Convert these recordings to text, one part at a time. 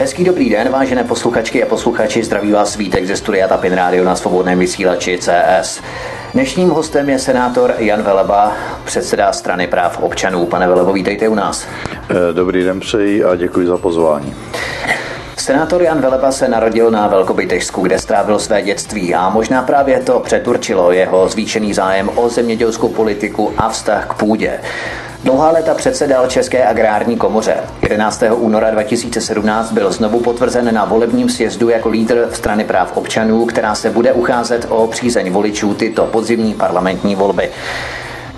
Hezký dobrý den, vážené posluchačky a posluchači, zdraví vás Vítek ze studia Tapin Radio na svobodném vysílači CS. Dnešním hostem je senátor Jan Veleba, předseda strany práv občanů. Pane Velebo, vítejte u nás. Eh, dobrý den přeji a děkuji za pozvání. Senátor Jan Veleba se narodil na Velkobytešsku, kde strávil své dětství a možná právě to předurčilo jeho zvýšený zájem o zemědělskou politiku a vztah k půdě. Dlouhá léta předsedal České agrární komoře. 11. února 2017 byl znovu potvrzen na volebním sjezdu jako lídr strany práv občanů, která se bude ucházet o přízeň voličů tyto podzimní parlamentní volby.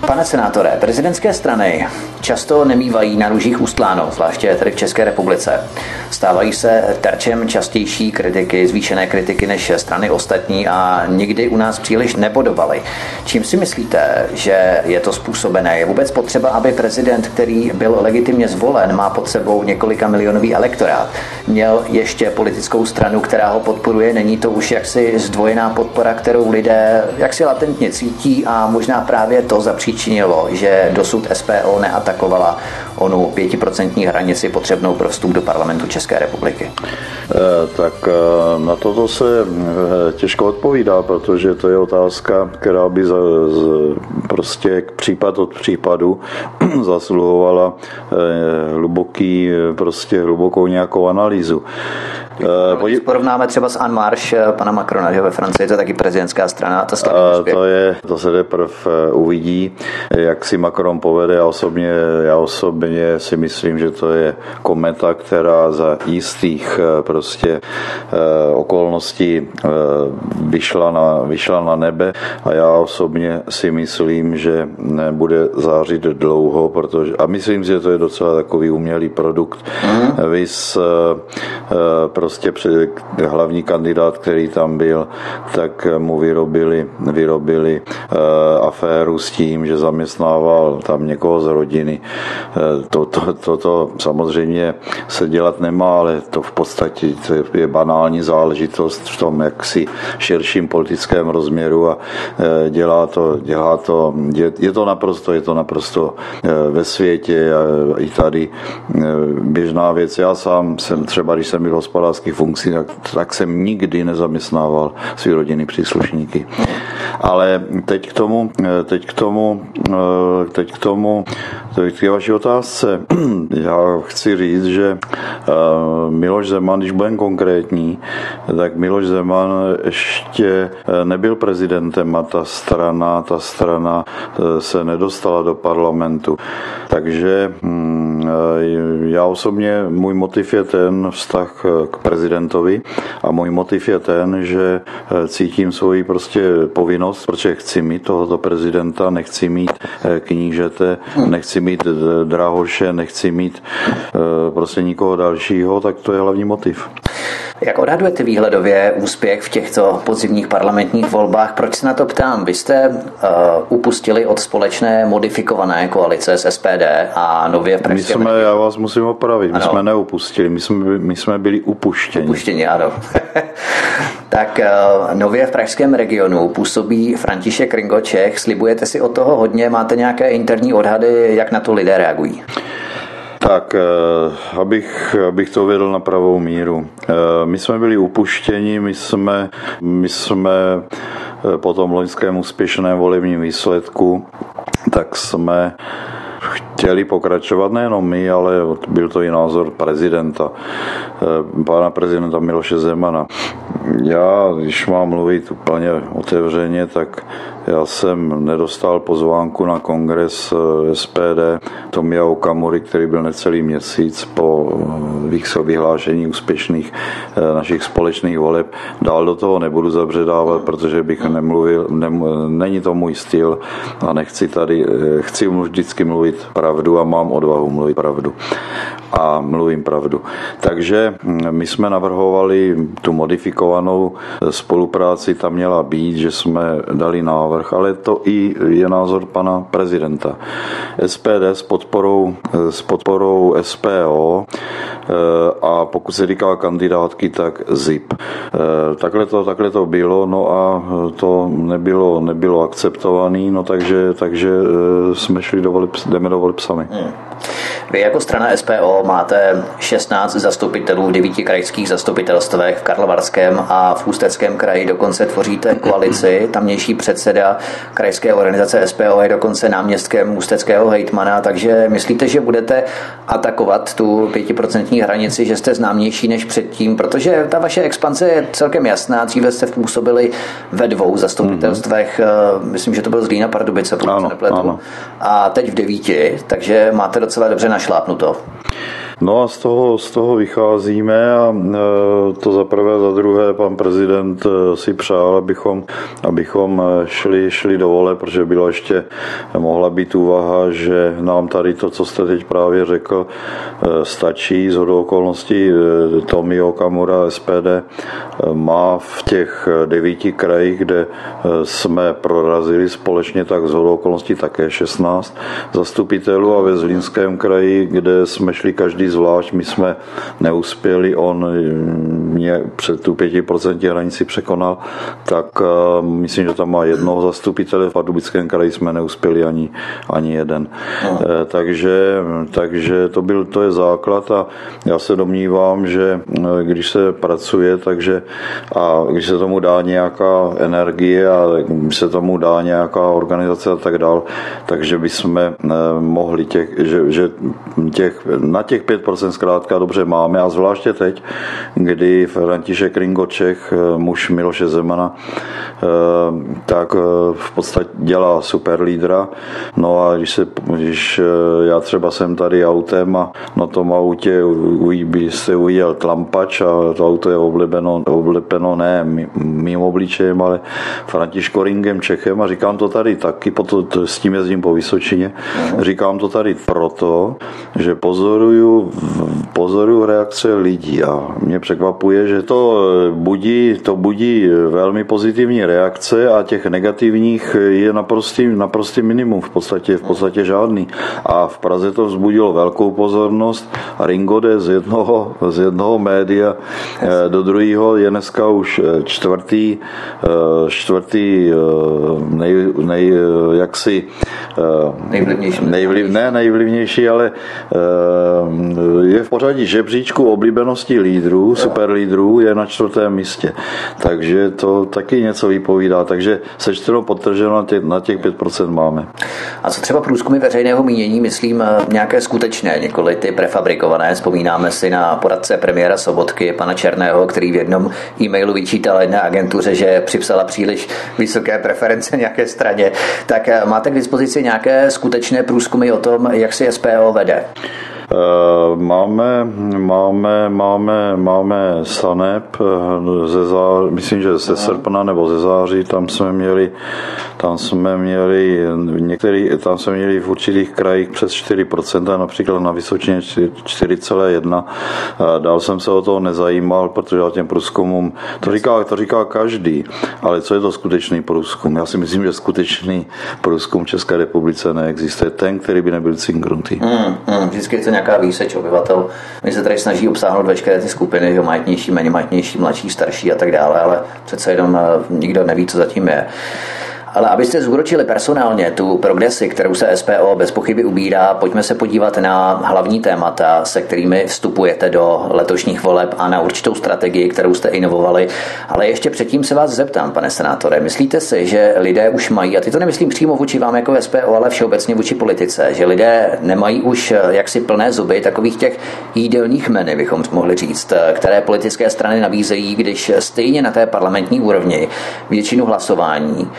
Pane senátore, prezidentské strany často nemývají na růžích ustláno, zvláště tedy v České republice. Stávají se terčem častější kritiky, zvýšené kritiky než strany ostatní a nikdy u nás příliš nepodobaly. Čím si myslíte, že je to způsobené? Je vůbec potřeba, aby prezident, který byl legitimně zvolen, má pod sebou několika milionový elektorát, měl ještě politickou stranu, která ho podporuje? Není to už jaksi zdvojená podpora, kterou lidé jaksi latentně cítí a možná právě to zapříčí zapříčinilo, že dosud SPO neatakovala onu pětiprocentní hranici potřebnou pro vstup do parlamentu České republiky? Eh, tak eh, na toto se eh, těžko odpovídá, protože to je otázka, která by za, prostě případ od případu zasluhovala hluboký, prostě hlubokou nějakou analýzu. Když porovnáme třeba s Anne Marš, pana Macrona, že ve Francii je to taky prezidentská strana, to, to, je, to se teprve uvidí, jak si Macron povede. Já osobně, já osobně si myslím, že to je kometa, která za jistých eh, prostě eh, okolností eh, vyšla na, vyšla na nebe a já osobně si myslím, že bude zářit dlouho, protože, a myslím, že to je docela takový umělý produkt. Mm. Vys prostě hlavní kandidát, který tam byl, tak mu vyrobili, vyrobili aféru s tím, že zaměstnával tam někoho z rodiny. To, to, to, to samozřejmě se dělat nemá, ale to v podstatě to je banální záležitost v tom jaksi širším politickém rozměru a e, dělá to, dělá to je, je to naprosto, je to naprosto ve světě a i tady běžná věc. Já sám jsem třeba, když jsem byl hospodářský funkcí, tak, tak jsem nikdy nezaměstnával své rodiny příslušníky. Ale teď k tomu, teď k tomu, teď k tomu, k vaší otázce. Já chci říct, že Miloš Zeman, když budeme konkrétní, tak Miloš Zeman ještě nebyl prezidentem a ta strana, ta strana se nedostala do parlamentu. Takže hm, já osobně, můj motiv je ten vztah k prezidentovi a můj motiv je ten, že cítím svoji prostě povinnost, protože chci mít tohoto prezidenta, nechci mít knížete, nechci mít Drahoše, nechci mít prostě nikoho dalšího, tak to je hlavní motiv. Jak odhadujete výhledově úspěch v těchto podzimních parlamentních volbách? Proč se na to ptám? Vy jste uh, upustili od společné modifikované koalice s SPD a nově v My jsme, já vás musím opravit, my ano. jsme neupustili, my jsme, my jsme byli upuštěni. Upuštěni, ano. tak uh, nově v pražském regionu působí František Ringoček. Slibujete si od toho hodně? Máte nějaké interní odhady, jak na to lidé reagují? Tak, eh, abych, abych to věděl na pravou míru. Eh, my jsme byli upuštěni, my jsme, my jsme eh, po tom loňském úspěšném volebním výsledku, tak jsme chtěli pokračovat nejenom my, ale byl to i názor prezidenta, pana prezidenta Miloše Zemana. Já, když mám mluvit úplně otevřeně, tak já jsem nedostal pozvánku na kongres eh, SPD Tomia Okamury, který byl necelý měsíc po eh, vyhlášení úspěšných eh, našich společných voleb. Dál do toho nebudu zabředávat, protože bych nemluvil, nem, není to můj styl a nechci tady, chci vždycky mluvit pravdu a mám odvahu mluvit pravdu a mluvím pravdu. Takže hm, my jsme navrhovali tu modifikovanou spolupráci, tam měla být, že jsme dali návrh, ale to i je názor pana prezidenta. SPD s podporou, s podporou SPO eh, a pokud se říká kandidátky, tak ZIP. Eh, takhle to, takhle to bylo, no a to nebylo, nebylo akceptované, no takže, takže eh, jsme šli do voleb, jdeme do voleb sami. Hmm. Vy jako strana SPO máte 16 zastupitelů v devíti krajských zastupitelstvech v Karlovarském a v Ústeckém kraji. Dokonce tvoříte koalici. Tamnější předseda krajské organizace SPO je dokonce náměstkem ústeckého hejtmana. Takže myslíte, že budete atakovat tu pětiprocentní hranici, že jste známější než předtím? Protože ta vaše expanse je celkem jasná. Dříve jste působili ve dvou zastupitelstvech. Mm-hmm. Myslím, že to byl Zlína Pardubice, pokud ano, se nepletu. Ano. A teď v devíti, takže máte docela dobře našlápnuto. No a z toho, z toho vycházíme a e, to za prvé, za druhé pan prezident e, si přál, abychom, abychom e, šli, šli do vole, protože bylo ještě, mohla být úvaha, že nám tady to, co jste teď právě řekl, stačí. Z okolností Tomi Okamura SPD má v těch devíti krajích, kde jsme prorazili společně, tak z okolností také 16 zastupitelů a ve Zlínském kraji, kde jsme šli každý zvlášť, my jsme neuspěli, on mě před tu 5% hranici překonal, tak eh, myslím, že tam má jednoho zastupitele, v Pardubickém kraji jsme neuspěli ani, ani jeden. No. Eh, takže, takže to, byl, to je základ a já se domnívám, že eh, když se pracuje, takže a když se tomu dá nějaká energie a když se tomu dá nějaká organizace a tak dál, takže bychom mohli těch, že, že těch, na těch 5% zkrátka dobře máme a zvláště teď, kdy František Ringoček, eh, muž Miloše Zemana, eh, tak eh, v podstatě dělá super lídra. No a když, se, když já třeba jsem tady autem a na tom autě byste uviděl tlampač a to auto je oblebeno, oblepeno ne mým obličejem, ale Františko Ringem Čechem a říkám to tady taky, potom s tím jezdím po Vysočině, říkám to tady proto, že pozoruju pozoruju reakce lidí a mě překvapuje, že to budí, to budí velmi pozitivní reakce a těch negativních je naprostý, naprostý minimum, v podstatě, v podstatě žádný. A v Praze to vzbudilo velkou pozornost a Ringo jde z jednoho, z jednoho média eh, do druhého je dneska už eh, čtvrtý, eh, čtvrtý nej, nej, jaksi nejvlivnější. Nejvliv, ne nejvlivnější, ale je v pořadí žebříčku oblíbenosti lídrů, superlídrů, je na čtvrtém místě. Takže to taky něco vypovídá. Takže sečteno podtrženo na těch, na těch 5% máme. A co třeba průzkumy veřejného mínění, myslím, nějaké skutečné, nikoli ty prefabrikované. Vzpomínáme si na poradce premiéra Sobotky, pana Černého, který v jednom e-mailu vyčítal jedné agentuře, že připsala příliš vysoké preference nějaké straně. Tak máte k dispozici nějaké skutečné průzkumy o tom, jak si SPO vede? Eh, máme, máme, máme, máme Sanep, eh, ze září, myslím, že ze srpna nebo ze září, tam jsme měli, tam jsme měli některý, tam jsme měli v určitých krajích přes 4%, například na Vysočině 4,1. Dál jsem se o toho nezajímal, protože já těm průzkumům, to říká, to říká každý, ale co je to skutečný průzkum? Já si myslím, že skutečný průzkum v České republice neexistuje. Ten, který by nebyl cingrunty. Hmm, hmm, vždycky je to nějaká výseč obyvatel. My se tady snaží obsáhnout veškeré ty skupiny, že majetnější, méně majetnější, mladší, starší a tak dále, ale přece jenom eh, nikdo neví, co zatím je. Ale abyste zúročili personálně tu progresi, kterou se SPO bez pochyby ubírá, pojďme se podívat na hlavní témata, se kterými vstupujete do letošních voleb a na určitou strategii, kterou jste inovovali. Ale ještě předtím se vás zeptám, pane senátore, myslíte si, že lidé už mají, a ty to nemyslím přímo vůči vám jako SPO, ale všeobecně vůči politice, že lidé nemají už jaksi plné zuby takových těch jídelních meny, bychom mohli říct, které politické strany nabízejí, když stejně na té parlamentní úrovni většinu hlasování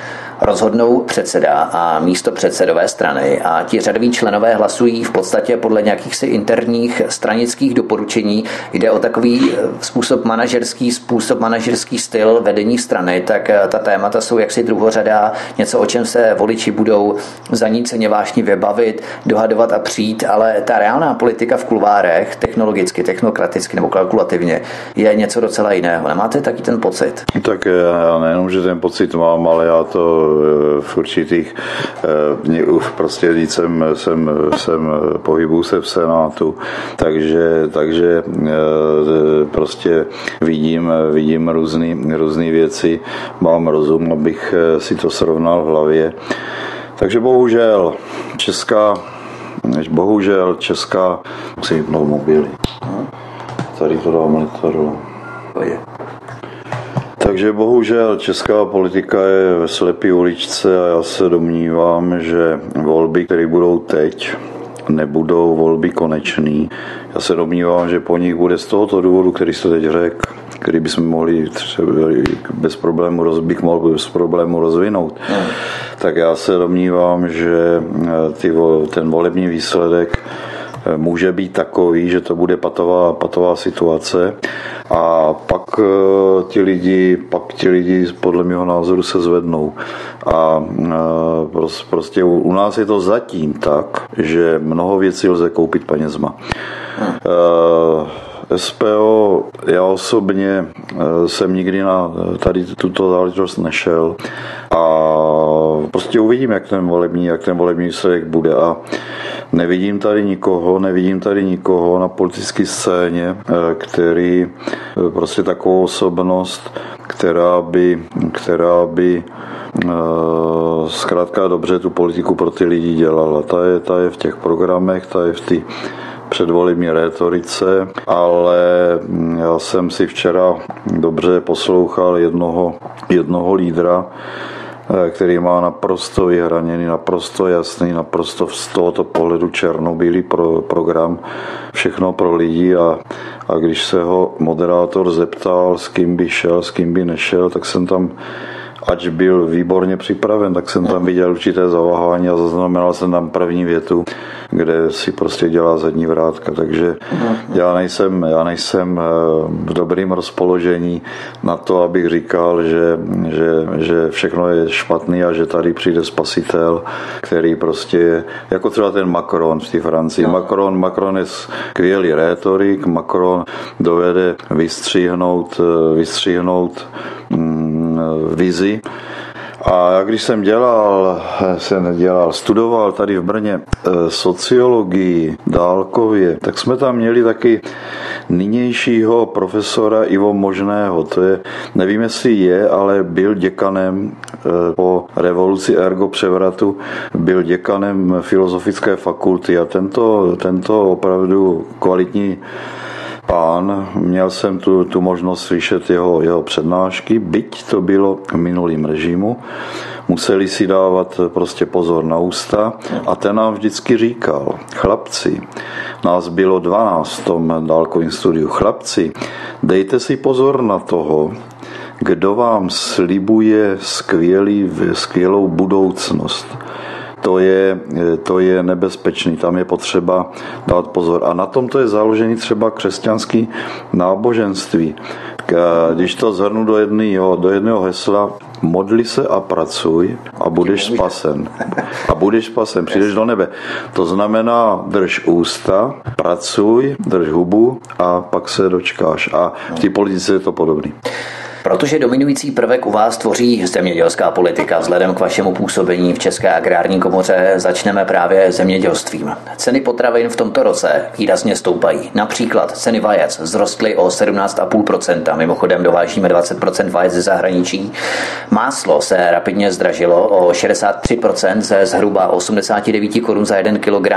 rozhodnou předseda a místo předsedové strany a ti řadoví členové hlasují v podstatě podle nějakých si interních stranických doporučení. Jde o takový eh, způsob manažerský, způsob manažerský styl vedení strany, tak eh, ta témata jsou jaksi druhořadá, něco, o čem se voliči budou zaníceně vážně vybavit, dohadovat a přijít, ale ta reálná politika v kulvárech, technologicky, technokraticky nebo kalkulativně, je něco docela jiného. Nemáte taky ten pocit? Tak já nejenom, že ten pocit mám, ale já to v určitých, eh, prostě jsem, jsem, jsem pohybu se v Senátu, takže, takže eh, prostě vidím, vidím různé věci, mám rozum, abych eh, si to srovnal v hlavě. Takže bohužel Česká bohužel česká, musím vypnout mobily. Tady to dám monitoru. Takže bohužel česká politika je ve slepý uličce a já se domnívám, že volby, které budou teď, nebudou volby konečný. Já se domnívám, že po nich bude z tohoto důvodu, který jste teď řekl, který bychom mohli třeba bez problému, bych mohl bez problému rozvinout, no. tak já se domnívám, že ty, ten volební výsledek může být takový, že to bude patová, patová situace a pak eh, ti lidi, pak ti lidi podle mého názoru se zvednou. A eh, prostě u nás je to zatím tak, že mnoho věcí lze koupit penězma. Hmm. SPO, já osobně jsem nikdy na tady tuto záležitost nešel a prostě uvidím, jak ten volební, jak ten volební výsledek bude a Nevidím tady nikoho, nevidím tady nikoho na politické scéně, eh, který eh, prostě takovou osobnost, která by, která by eh, zkrátka dobře tu politiku pro ty lidi dělala. Ta je, ta je v těch programech, ta je v té předvolební rétorice, ale já jsem si včera dobře poslouchal jednoho, jednoho lídra, Eh, který má naprosto vyhraněný, naprosto jasný, naprosto z tohoto pohledu černobílý pro, program, všechno pro lidi a, a když se ho moderátor zeptal, s kým by šel, s kým by nešel, tak jsem tam ač byl výborně připraven, tak jsem tam viděl určité zaváhání a zaznamenal jsem tam první větu, kde si prostě dělá zadní vrátka. Takže já nejsem, já nejsem eh, v dobrým rozpoložení na to, abych říkal, že, že, že všechno je špatný a že tady přijde spasitel, který prostě je, jako třeba ten Macron v té Francii. No. Macron, Macron je skvělý rétorik, Macron dovede vystříhnout, eh, vystříhnout vizi a když jsem dělal, jsem dělal, studoval tady v Brně eh, sociologii dálkově, tak jsme tam měli taky nynějšího profesora Ivo Možného. To je, nevím, jestli je, ale byl děkanem eh, po revoluci ergo převratu, byl děkanem filozofické fakulty a tento, tento opravdu kvalitní pán, měl jsem tu, tu možnost slyšet jeho, jeho přednášky, byť to bylo v minulým režimu, museli si dávat prostě pozor na ústa a ten nám vždycky říkal, chlapci, nás bylo 12 v tom dálkovém studiu, chlapci, dejte si pozor na toho, kdo vám slibuje skvělý, skvělou budoucnost to je, to je nebezpečný, tam je potřeba dát pozor. A na tom to je založený třeba křesťanský náboženství. Když to zhrnu do jedného, do jedného hesla, modli se a pracuj a budeš spasen. A budeš spasen, přijdeš do nebe. To znamená, drž ústa, pracuj, drž hubu a pak se dočkáš. A v té politice je to podobný. Protože dominující prvek u vás tvoří zemědělská politika. Vzhledem k vašemu působení v České agrární komoře začneme právě zemědělstvím. Ceny potravin v tomto roce výrazně stoupají. Například ceny vajec vzrostly o 17,5%, mimochodem dovážíme 20% vajec ze zahraničí. Máslo se rapidně zdražilo o 63% ze zhruba 89 korun za 1 kg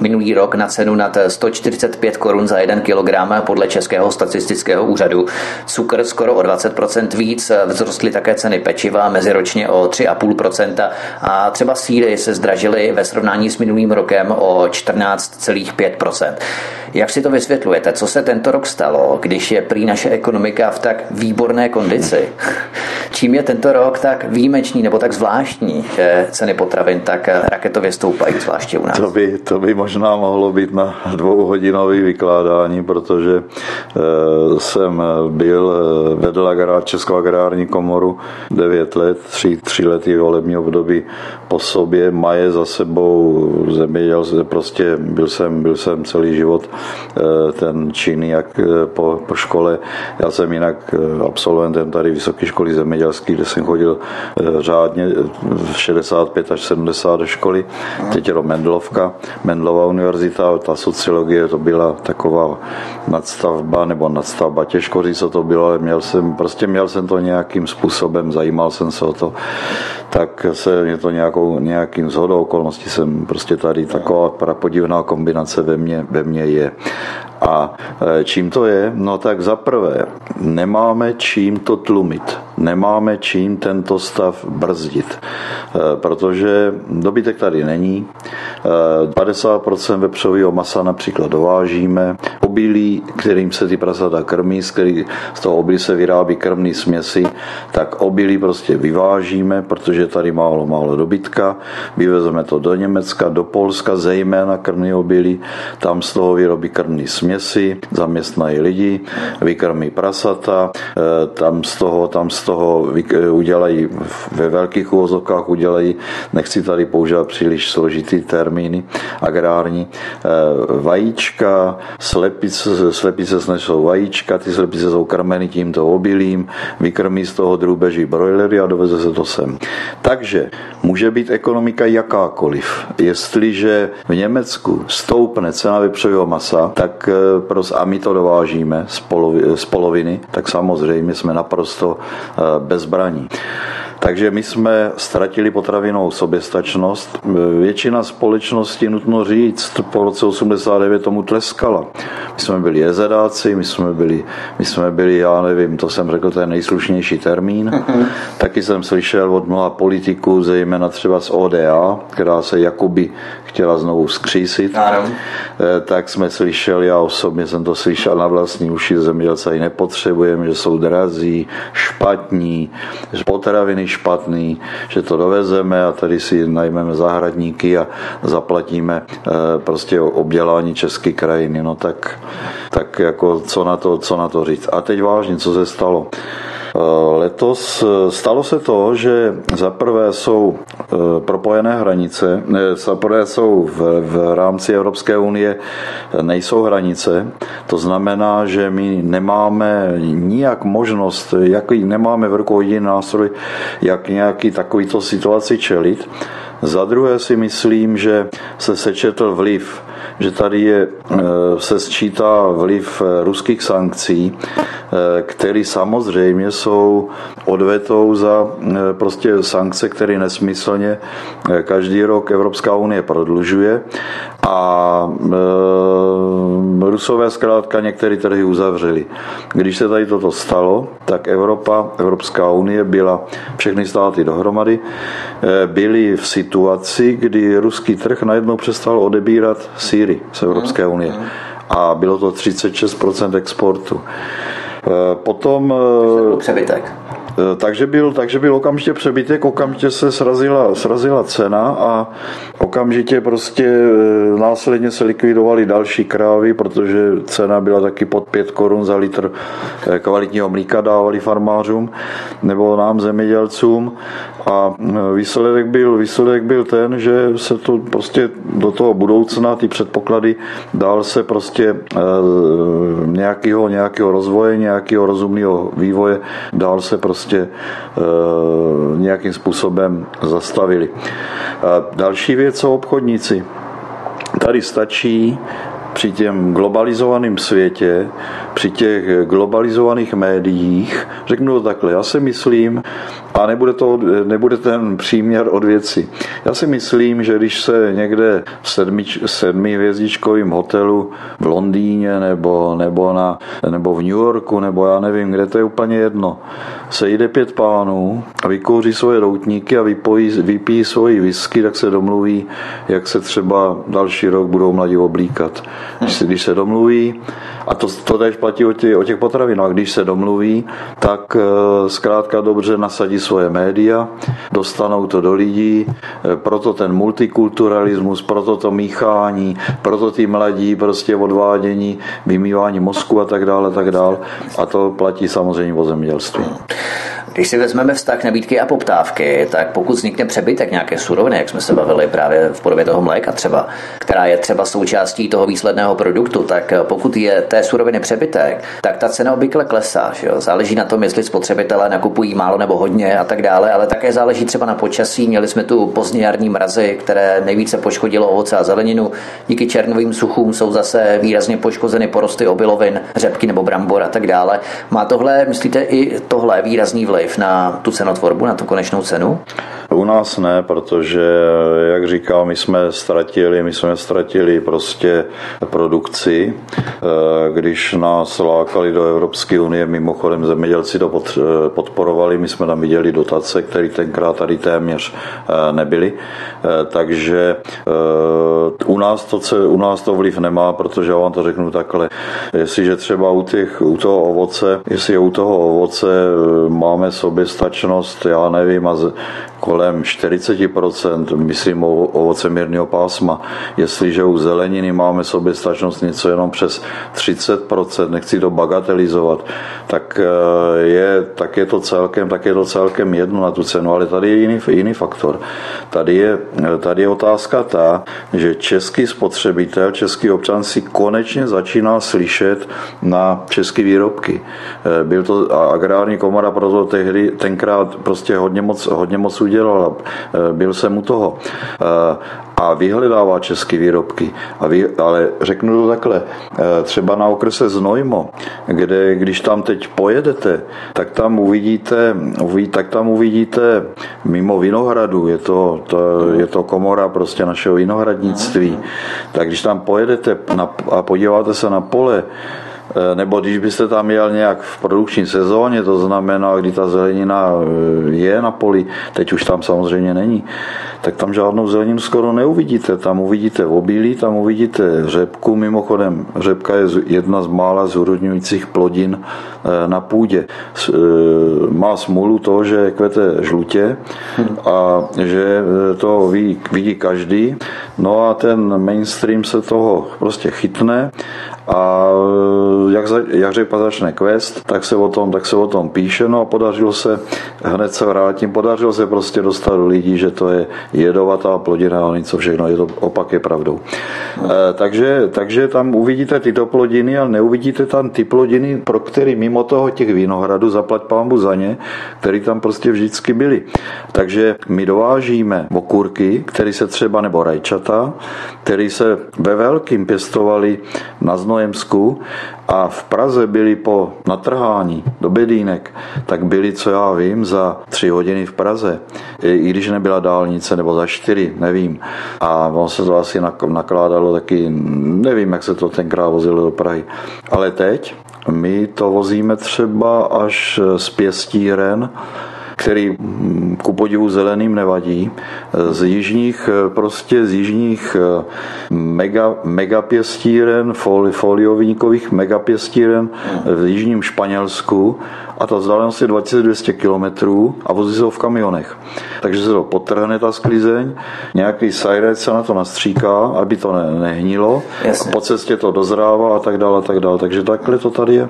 minulý rok na cenu nad 145 korun za 1 kg podle Českého statistického úřadu. Cukr skoro o 20% víc, vzrostly také ceny pečiva meziročně o 3,5% a třeba síly se zdražily ve srovnání s minulým rokem o 14,5%. Jak si to vysvětlujete? Co se tento rok stalo, když je prý naše ekonomika v tak výborné kondici? Čím je tento rok tak výjimečný nebo tak zvláštní, že ceny potravin tak raketově stoupají, zvláště u nás? To by, to by možná mohlo být na dvouhodinový vykládání, protože e, jsem byl, eh, vedl agrár, Českou agrární komoru 9 let, tři, tři lety volební období po sobě, maje za sebou zeměděl, prostě byl jsem, byl jsem celý život Eh, ten čin, jak eh, po, po škole. Já jsem jinak eh, absolventem tady Vysoké školy zemědělský, kde jsem chodil řádně 65 až 70 do školy. Teď je to Mendlovka, Mendlova univerzita, ta sociologie to byla taková nadstavba nebo nadstavba, těžko říct, co to bylo, ale měl jsem, prostě měl jsem to nějakým způsobem, zajímal jsem se o to, tak se mě to nějakou, nějakým zhodou okolností jsem prostě tady taková prapodivná kombinace ve mně, ve mně je. A e, čím to je? No tak za prvé, nemáme čím to tlumit, nemáme čím tento stav brzdit, e, protože dobytek tady není, 50% e, vepřového masa například dovážíme, obilí, kterým se ty prasata krmí, z, který, z toho obilí se vyrábí krmný směsi, tak obilí prostě vyvážíme, protože tady málo, málo dobytka, vyvezeme to do Německa, do Polska, zejména krmný obilí, tam z toho vyrobí krmný směs, směsi, zaměstnají lidi, vykrmí prasata, eh, tam z toho, tam z toho eh, udělají ve velkých úvozovkách udělají, nechci tady používat příliš složitý termíny agrární, eh, vajíčka, slepice, slepice snesou vajíčka, ty slepice jsou krmeny tímto obilím, vykrmí z toho drůbeží brojlery a doveze se to sem. Takže může být ekonomika jakákoliv. Jestliže v Německu stoupne cena vepřového masa, tak a my to dovážíme z poloviny, tak samozřejmě jsme naprosto eh, bezbraní. Takže my jsme ztratili potravinou soběstačnost. Většina společnosti, nutno říct, po roce 89 tomu tleskala. My jsme byli jezedáci, my jsme byli, my jsme byli, já nevím, to jsem řekl, ten nejslušnější termín. Mm-hmm. Taky jsem slyšel od mnoha politiků, zejména třeba z ODA, která se jakoby chtěla znovu skřísit. Eh, tak jsme slyšeli, já osobně jsem to slyšel na vlastní uši, zemědělce i nepotřebujeme, že jsou drazí, špatní, že potraviny špatný, že to dovezeme a tady si najmeme zahradníky a zaplatíme eh, prostě obdělání české krajiny. No tak, tak jako co na to, co na to říct. A teď vážně, co se stalo. Eh, letos eh, stalo se to, že zaprvé jsou propojené hranice, zaprvé jsou v, v rámci Evropské unie nejsou hranice, to znamená, že my nemáme nijak možnost, jaký nemáme v rukou jediný nástroj, jak nějaký takovýto situaci čelit. Za druhé si myslím, že se sečetl vliv že tady je, eh, se sčítá vliv eh, ruských sankcí, eh, které samozřejmě jsou odvetou za prostě sankce, které nesmyslně každý rok Evropská unie prodlužuje a Rusové zkrátka některé trhy uzavřeli. Když se tady toto stalo, tak Evropa, Evropská unie byla, všechny státy dohromady, byly v situaci, kdy ruský trh najednou přestal odebírat síry z Evropské unie. Mhm. A bylo to 36% exportu. E, potom... E, přebytek. E, takže byl, takže byl okamžitě přebytek, okamžitě se srazila, srazila cena a okamžitě prostě následně se likvidovaly další krávy, protože cena byla taky pod 5 korun za litr kvalitního mlíka dávali farmářům nebo nám zemědělcům. A výsledek byl, výsledek byl ten, že se to prostě do toho budoucna, ty předpoklady, dál se prostě nějakého, nějakého rozvoje, nějakého rozumného vývoje, dál se prostě e, nějakým způsobem zastavili. Další věc jsou obchodníci. Tady stačí při těm globalizovaném světě, při těch globalizovaných médiích, řeknu to takhle, já si myslím, a nebude, to, nebude ten příměr od věci. Já si myslím, že když se někde v sedmi, sedmi hvězdičkovém hotelu v Londýně nebo, nebo, na, nebo v New Yorku, nebo já nevím, kde to je úplně jedno, se jde pět pánů a vykouří svoje doutníky a vypojí, vypíjí svoji whisky, tak se domluví, jak se třeba další rok budou mladí oblíkat. Když, se domluví, a to, to tež platí o těch, o těch potravinách, když se domluví, tak e, zkrátka dobře nasadí svoje média, dostanou to do lidí, e, proto ten multikulturalismus, proto to míchání, proto ty mladí prostě odvádění, vymývání mozku a tak dále, tak dále. A to platí samozřejmě o zemědělství. Když si vezmeme vztah nabídky a poptávky, tak pokud vznikne přebytek nějaké suroviny, jak jsme se bavili právě v podobě toho mléka třeba, která je třeba součástí toho výsledného produktu, tak pokud je té suroviny přebytek, tak ta cena obvykle klesá. Že jo? Záleží na tom, jestli spotřebitelé nakupují málo nebo hodně a tak dále, ale také záleží třeba na počasí. Měli jsme tu pozdní jarní mrazy, které nejvíce poškodilo ovoce a zeleninu. Díky černovým suchům jsou zase výrazně poškozeny porosty obilovin, řepky nebo brambor a tak dále. Má tohle, myslíte, i tohle výrazný vliv na tu cenotvorbu, na tu konečnou cenu? U nás ne, protože, jak říkal, my jsme ztratili, my jsme ztratili prostě produkci, eh, když nás lákali do Evropské unie, mimochodem zemědělci to podporovali, my jsme tam viděli dotace, které tenkrát tady téměř eh, nebyly, eh, takže u nás to, u nás to vliv nemá, protože já vám to řeknu takhle. Jestliže třeba u, těch, u toho ovoce, jestli u toho ovoce máme soběstačnost, já nevím, a kolem 40%, myslím o ovoce mírného pásma. Jestliže u zeleniny máme soběstačnost něco jenom přes 30%, nechci to bagatelizovat, tak eh, je, tak je to celkem, tak je to celkem jedno na tu cenu, ale tady je jiný, jiný faktor. Tady je, tady je otázka ta, že český spotřebitel, český občan si konečně začíná slyšet na české výrobky. Eh, byl to agrární komora proto tehdy tenkrát prostě hodně moc, hodně moc udělala. Eh, byl jsem u toho. Eh, a vyhledává české výrobky. A vy, ale řeknu to takhle, eh, třeba na okrese Znojmo, kde když tam teď pojedete, tak tam uvidíte, tak tam uvidíte mimo Vinohradu, je to, to, je to komora prostě našeho vinohradnictví, tak když tam pojedete na, a podíváte se na pole, nebo když byste tam jel nějak v produkční sezóně, to znamená, kdy ta zelenina eh, je na poli, teď už tam samozřejmě není, tak tam žádnou zeleninu skoro neuvidíte. Tam uvidíte obilí, tam uvidíte řepku, mimochodem řepka je jedna z mála zúrodňujících plodin eh, na půdě. Má smůlu to, že kvete žlutě a že to vidí každý. No a ten mainstream se toho prostě chytne a jak, za, jak řekl začne quest, tak se, o tom, tak se o tom píše, no a podařilo se, hned se vrátím, podařilo se prostě dostat do lidí, že to je jedovatá plodina a něco všechno, je to opak je pravdou. E, takže, takže tam uvidíte tyto plodiny, ale neuvidíte tam ty plodiny, pro který mimo toho těch vinohradů, zaplať pámbu za ně, který tam prostě vždycky byly. Takže my dovážíme okurky, které se třeba, nebo rajčata, které se ve velkým pěstovali na Znojemsku a v Praze byli po natrhání do bedínek, tak byli, co já vím, za tři hodiny v Praze, i když nebyla dálnice, nebo za čtyři, nevím. A on se to asi nakládalo taky, nevím, jak se to tenkrát vozilo do Prahy. Ale teď my to vozíme třeba až z pěstíren, který mm, ku podivu zeleným nevadí. Z jižních, prostě z jižních eh, mega, megapěstíren, foli, foliovíkových megapěstíren v jižním Španělsku a ta vzdálenost je 2200 km a vozí se ho v kamionech. Takže se to potrhne ta sklizeň, nějaký sajrec se na to nastříká, aby to ne, nehnilo, a po cestě to dozrává a tak dále, a tak dále. Takže takhle to tady je.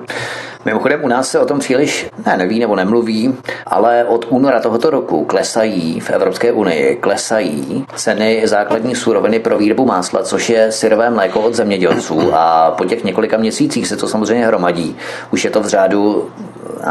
Mimochodem u nás se o tom příliš ne, neví nebo nemluví, ale od února tohoto roku klesají v Evropské unii klesají ceny základní suroviny pro výrobu másla, což je syrové mléko od zemědělců a po těch několika měsících se to samozřejmě hromadí. Už je to v řádu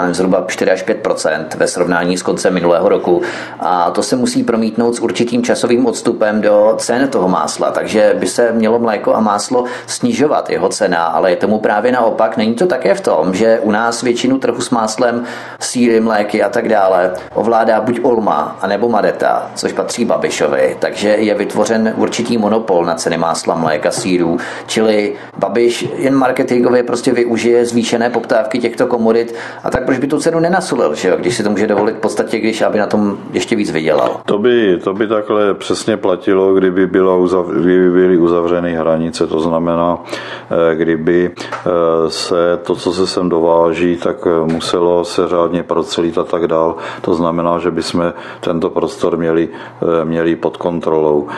nevím, zhruba 4 až 5% ve srovnání s koncem minulého roku. A to se musí promítnout s určitým časovým odstupem do cen toho másla. Takže by se mělo mléko a máslo snižovat jeho cena, ale je tomu právě naopak. Není to také v tom, že u nás většinu trhu s máslem, síry, mléky a tak dále ovládá buď Olma, anebo Madeta, což patří Babišovi. Takže je vytvořen určitý monopol na ceny másla, mléka, sírů. Čili Babiš jen marketingově prostě využije zvýšené poptávky těchto komodit a tak proč by tu cenu nenasulil, že jo? když si to může dovolit v podstatě, když aby na tom ještě víc vydělal. To by, to by takhle přesně platilo, kdyby, bylo uzav, kdyby byly uzavřeny hranice, to znamená, eh, kdyby eh, se to, co se sem dováží, tak eh, muselo se řádně procelit a tak dál. To znamená, že bychom tento prostor měli, měli pod kontrolou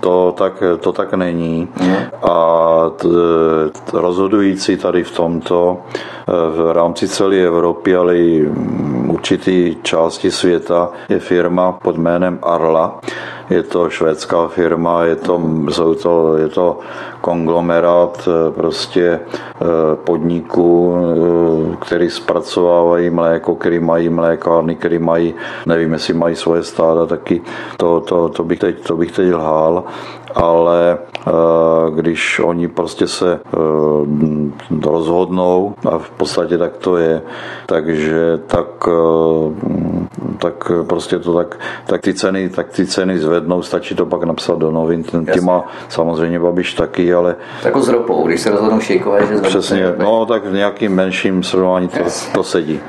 to tak, to tak není. A t, rozhodující tady v tomto v rámci celé Evropy, ale i určitý části světa je firma pod jménem Arla. Je to švédská firma, je to, jsou to, je to konglomerát eh, prostě eh, podniků, eh, který zpracovávají mléko, který mají mlékárny, který mají, nevím, jestli mají svoje stáda taky, to, to, to, bych, teď, to bych teď lhal, ale když oni prostě se rozhodnou a v podstatě tak to je, takže tak, tak prostě to tak, tak ty ceny, tak ty ceny zvednou, stačí to pak napsat do novin, ten má samozřejmě Babiš taky, ale... Jako s ropou, když se rozhodnou šejkové, že Přesně, no tak v nějakým menším srovnání to, to sedí.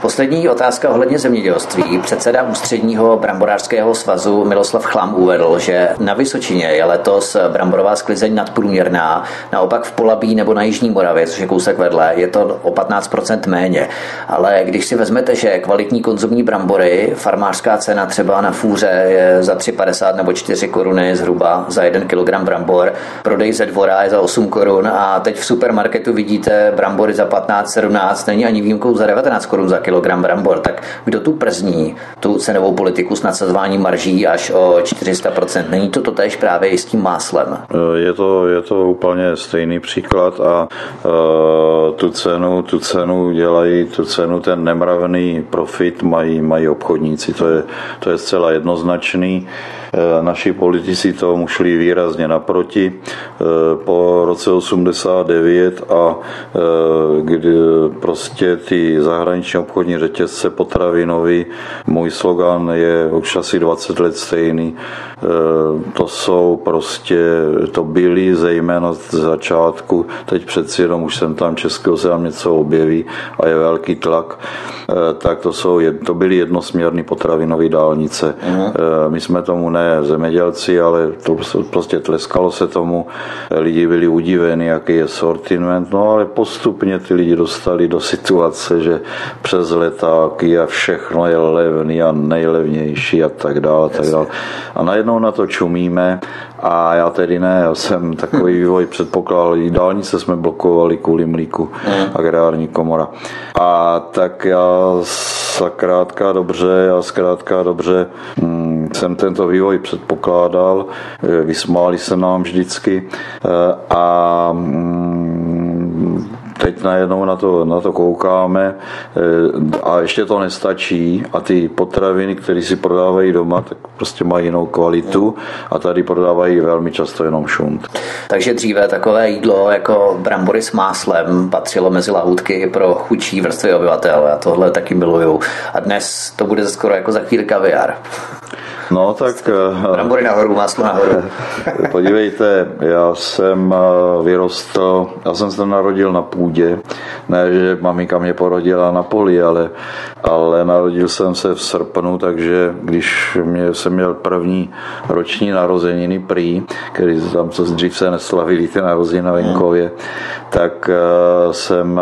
Poslední otázka ohledně zemědělství. Předseda ústředního bramborářského svazu Miloslav Chlam uvedl, že na Vysočině je letos bramborová sklizeň nadprůměrná, naopak v Polabí nebo na Jižní Moravě, což je kousek vedle, je to o 15% méně. Ale když si vezmete, že kvalitní konzumní brambory, farmářská cena třeba na fůře je za 3,50 nebo 4 koruny zhruba za 1 kg brambor, prodej ze dvora je za 8 korun a teď v supermarketu vidíte brambory za 15, 17, není ani výjimkou za 19 korun za kilogram brambor, tak kdo tu przní tu cenovou politiku s nadsazováním marží až o 400%? Není to totéž právě i s tím máslem? Je to, je to úplně stejný příklad a uh, tu cenu, tu cenu dělají, tu cenu, ten nemravný profit mají, mají obchodníci, to je, to je zcela jednoznačný. Eh, naši politici tomu šli výrazně naproti eh, po roce 89 a eh, kdy prostě ty zahraniční obchodní řetězce potravinový, můj slogan je už asi 20 let stejný, to jsou prostě, to byly zejména z začátku, teď přeci jenom už jsem tam českého se tam něco objeví a je velký tlak, tak to, jsou, to byly jednosměrné potravinové dálnice. Uh-huh. My jsme tomu ne zemědělci, ale to prostě tleskalo se tomu. Lidi byli udiveni, jaký je sortiment, no ale postupně ty lidi dostali do situace, že přes letáky a všechno je levný a nejlevnější a tak dále. Tak dále. A najednou na to čumíme a já tedy ne, já jsem takový vývoj předpokládal. I dálnice jsme blokovali kvůli mlíku, hmm. agrární komora. A tak já zkrátka dobře, já zkrátka dobře hm, jsem tento vývoj předpokládal, vysmáli se nám vždycky eh, a hm, teď najednou na to, na to koukáme eh, a ještě to nestačí a ty potraviny, které si prodávají doma, tak prostě mají jinou kvalitu a tady prodávají velmi často jenom šunt. Takže dříve takové jídlo jako brambory s máslem patřilo mezi lahůdky pro chudší vrstvy obyvatel. Já tohle taky miluju. A dnes to bude skoro jako za chvíli kaviár. No tak... Eh, brambory nahoru, máslo nahoru. podívejte, já jsem eh, vyrostl, já jsem se narodil na půdě, ne, že maminka mě porodila na poli, ale, ale narodil jsem se v srpnu, takže když mě, jsem měl první roční narozeniny prý, který tam co dřív se neslavili ty narozeniny na venkově, tak uh, jsem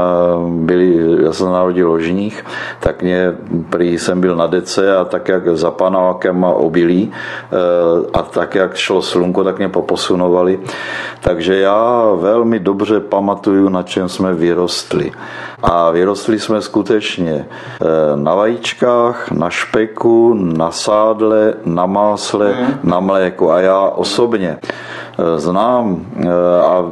byl, já jsem narodil ložních, tak mě prý jsem byl na dece a tak jak za panákem obilí uh, a tak jak šlo slunko, tak mě poposunovali. Takže já velmi dobře pamatuju, na čem jsme vyrostli. A vyrostli jsme skutečně eh, na vajíčkách, na špeku, na sádle, na másle, mm. na mléku. A já osobně eh, znám eh, a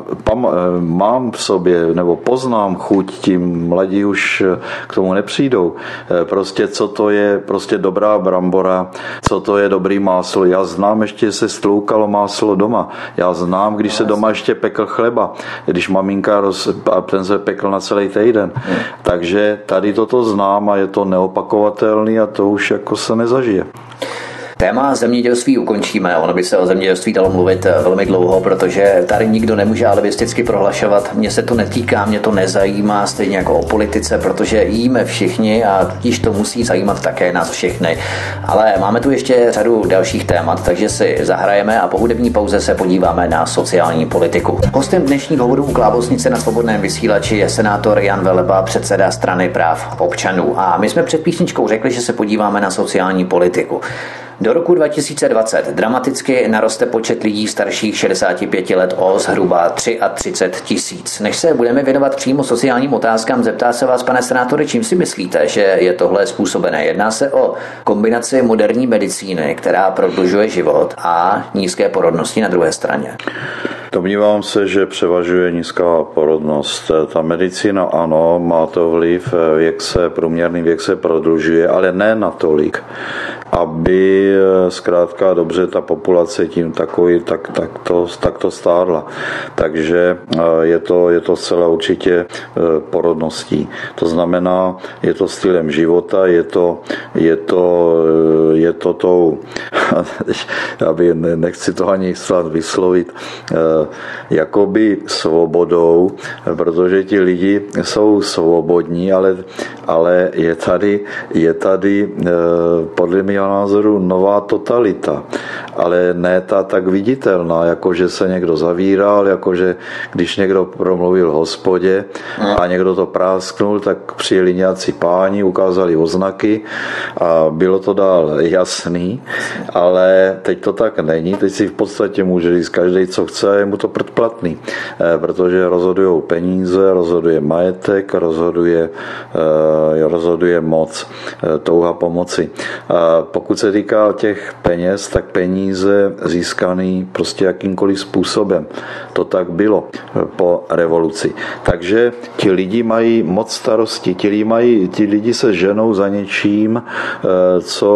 mám v sobě, nebo poznám chuť, tím mladí už k tomu nepřijdou. Prostě co to je prostě dobrá brambora, co to je dobrý máslo. Já znám ještě se stloukalo máslo doma. Já znám, když se doma ještě pekl chleba, když maminka roz, a ten se pekl na celý týden. Takže tady toto znám a je to neopakovatelný a to už jako se nezažije. Téma zemědělství ukončíme. Ono by se o zemědělství dalo mluvit eh, velmi dlouho, protože tady nikdo nemůže alibisticky prohlašovat, mě se to netýká, mě to nezajímá, stejně jako o politice, protože jíme všichni a tudíž to musí zajímat také nás všechny. Ale máme tu ještě řadu dalších témat, takže si zahrajeme a po hudební pauze se podíváme na sociální politiku. Hostem dnešních hovorů u Klávosnice na svobodném vysílači je senátor Jan Veleba, předseda strany práv občanů. A my jsme před písničkou řekli, že se podíváme na sociální politiku. Do roku 2020 dramaticky naroste počet lidí starších 65 let o zhruba 33 tisíc. Než se budeme věnovat přímo sociálním otázkám, zeptá se vás, pane senátore, čím si myslíte, že je tohle způsobené? Jedná se o kombinaci moderní medicíny, která prodlužuje život a nízké porodnosti na druhé straně. Domnívám se, že převažuje nízká porodnost. Ta medicína ano, má to vliv, věk se, průměrný věk se prodlužuje, ale ne natolik, aby eh, zkrátka dobře ta populace tím takový, tak, tak, to, tak to stárla. Takže eh, je to, je to zcela určitě eh, porodností. To znamená, je to stylem života, je to, je to, je to tou, já by nechci to ani snad vyslovit, jakoby svobodou, protože ti lidi jsou svobodní, ale, ale je tady, je tady podle mě mého názoru nová totalita, ale ne ta tak viditelná, jako že se někdo zavíral, jako že když někdo promluvil hospodě a někdo to prásknul, tak přijeli nějací páni, ukázali oznaky a bylo to dál jasný, ale teď to tak není, teď si v podstatě může říct každý, co chce, mu to předplatný, eh, protože rozhodují peníze, rozhoduje majetek, rozhoduje, eh, rozhoduje moc, eh, touha pomoci. Pokud se týká těch peněz, tak peníze získaný prostě jakýmkoliv způsobem. To tak bylo po revoluci. Takže ti lidi mají moc starosti, ti lidi, mají, ti lidi se ženou za něčím, co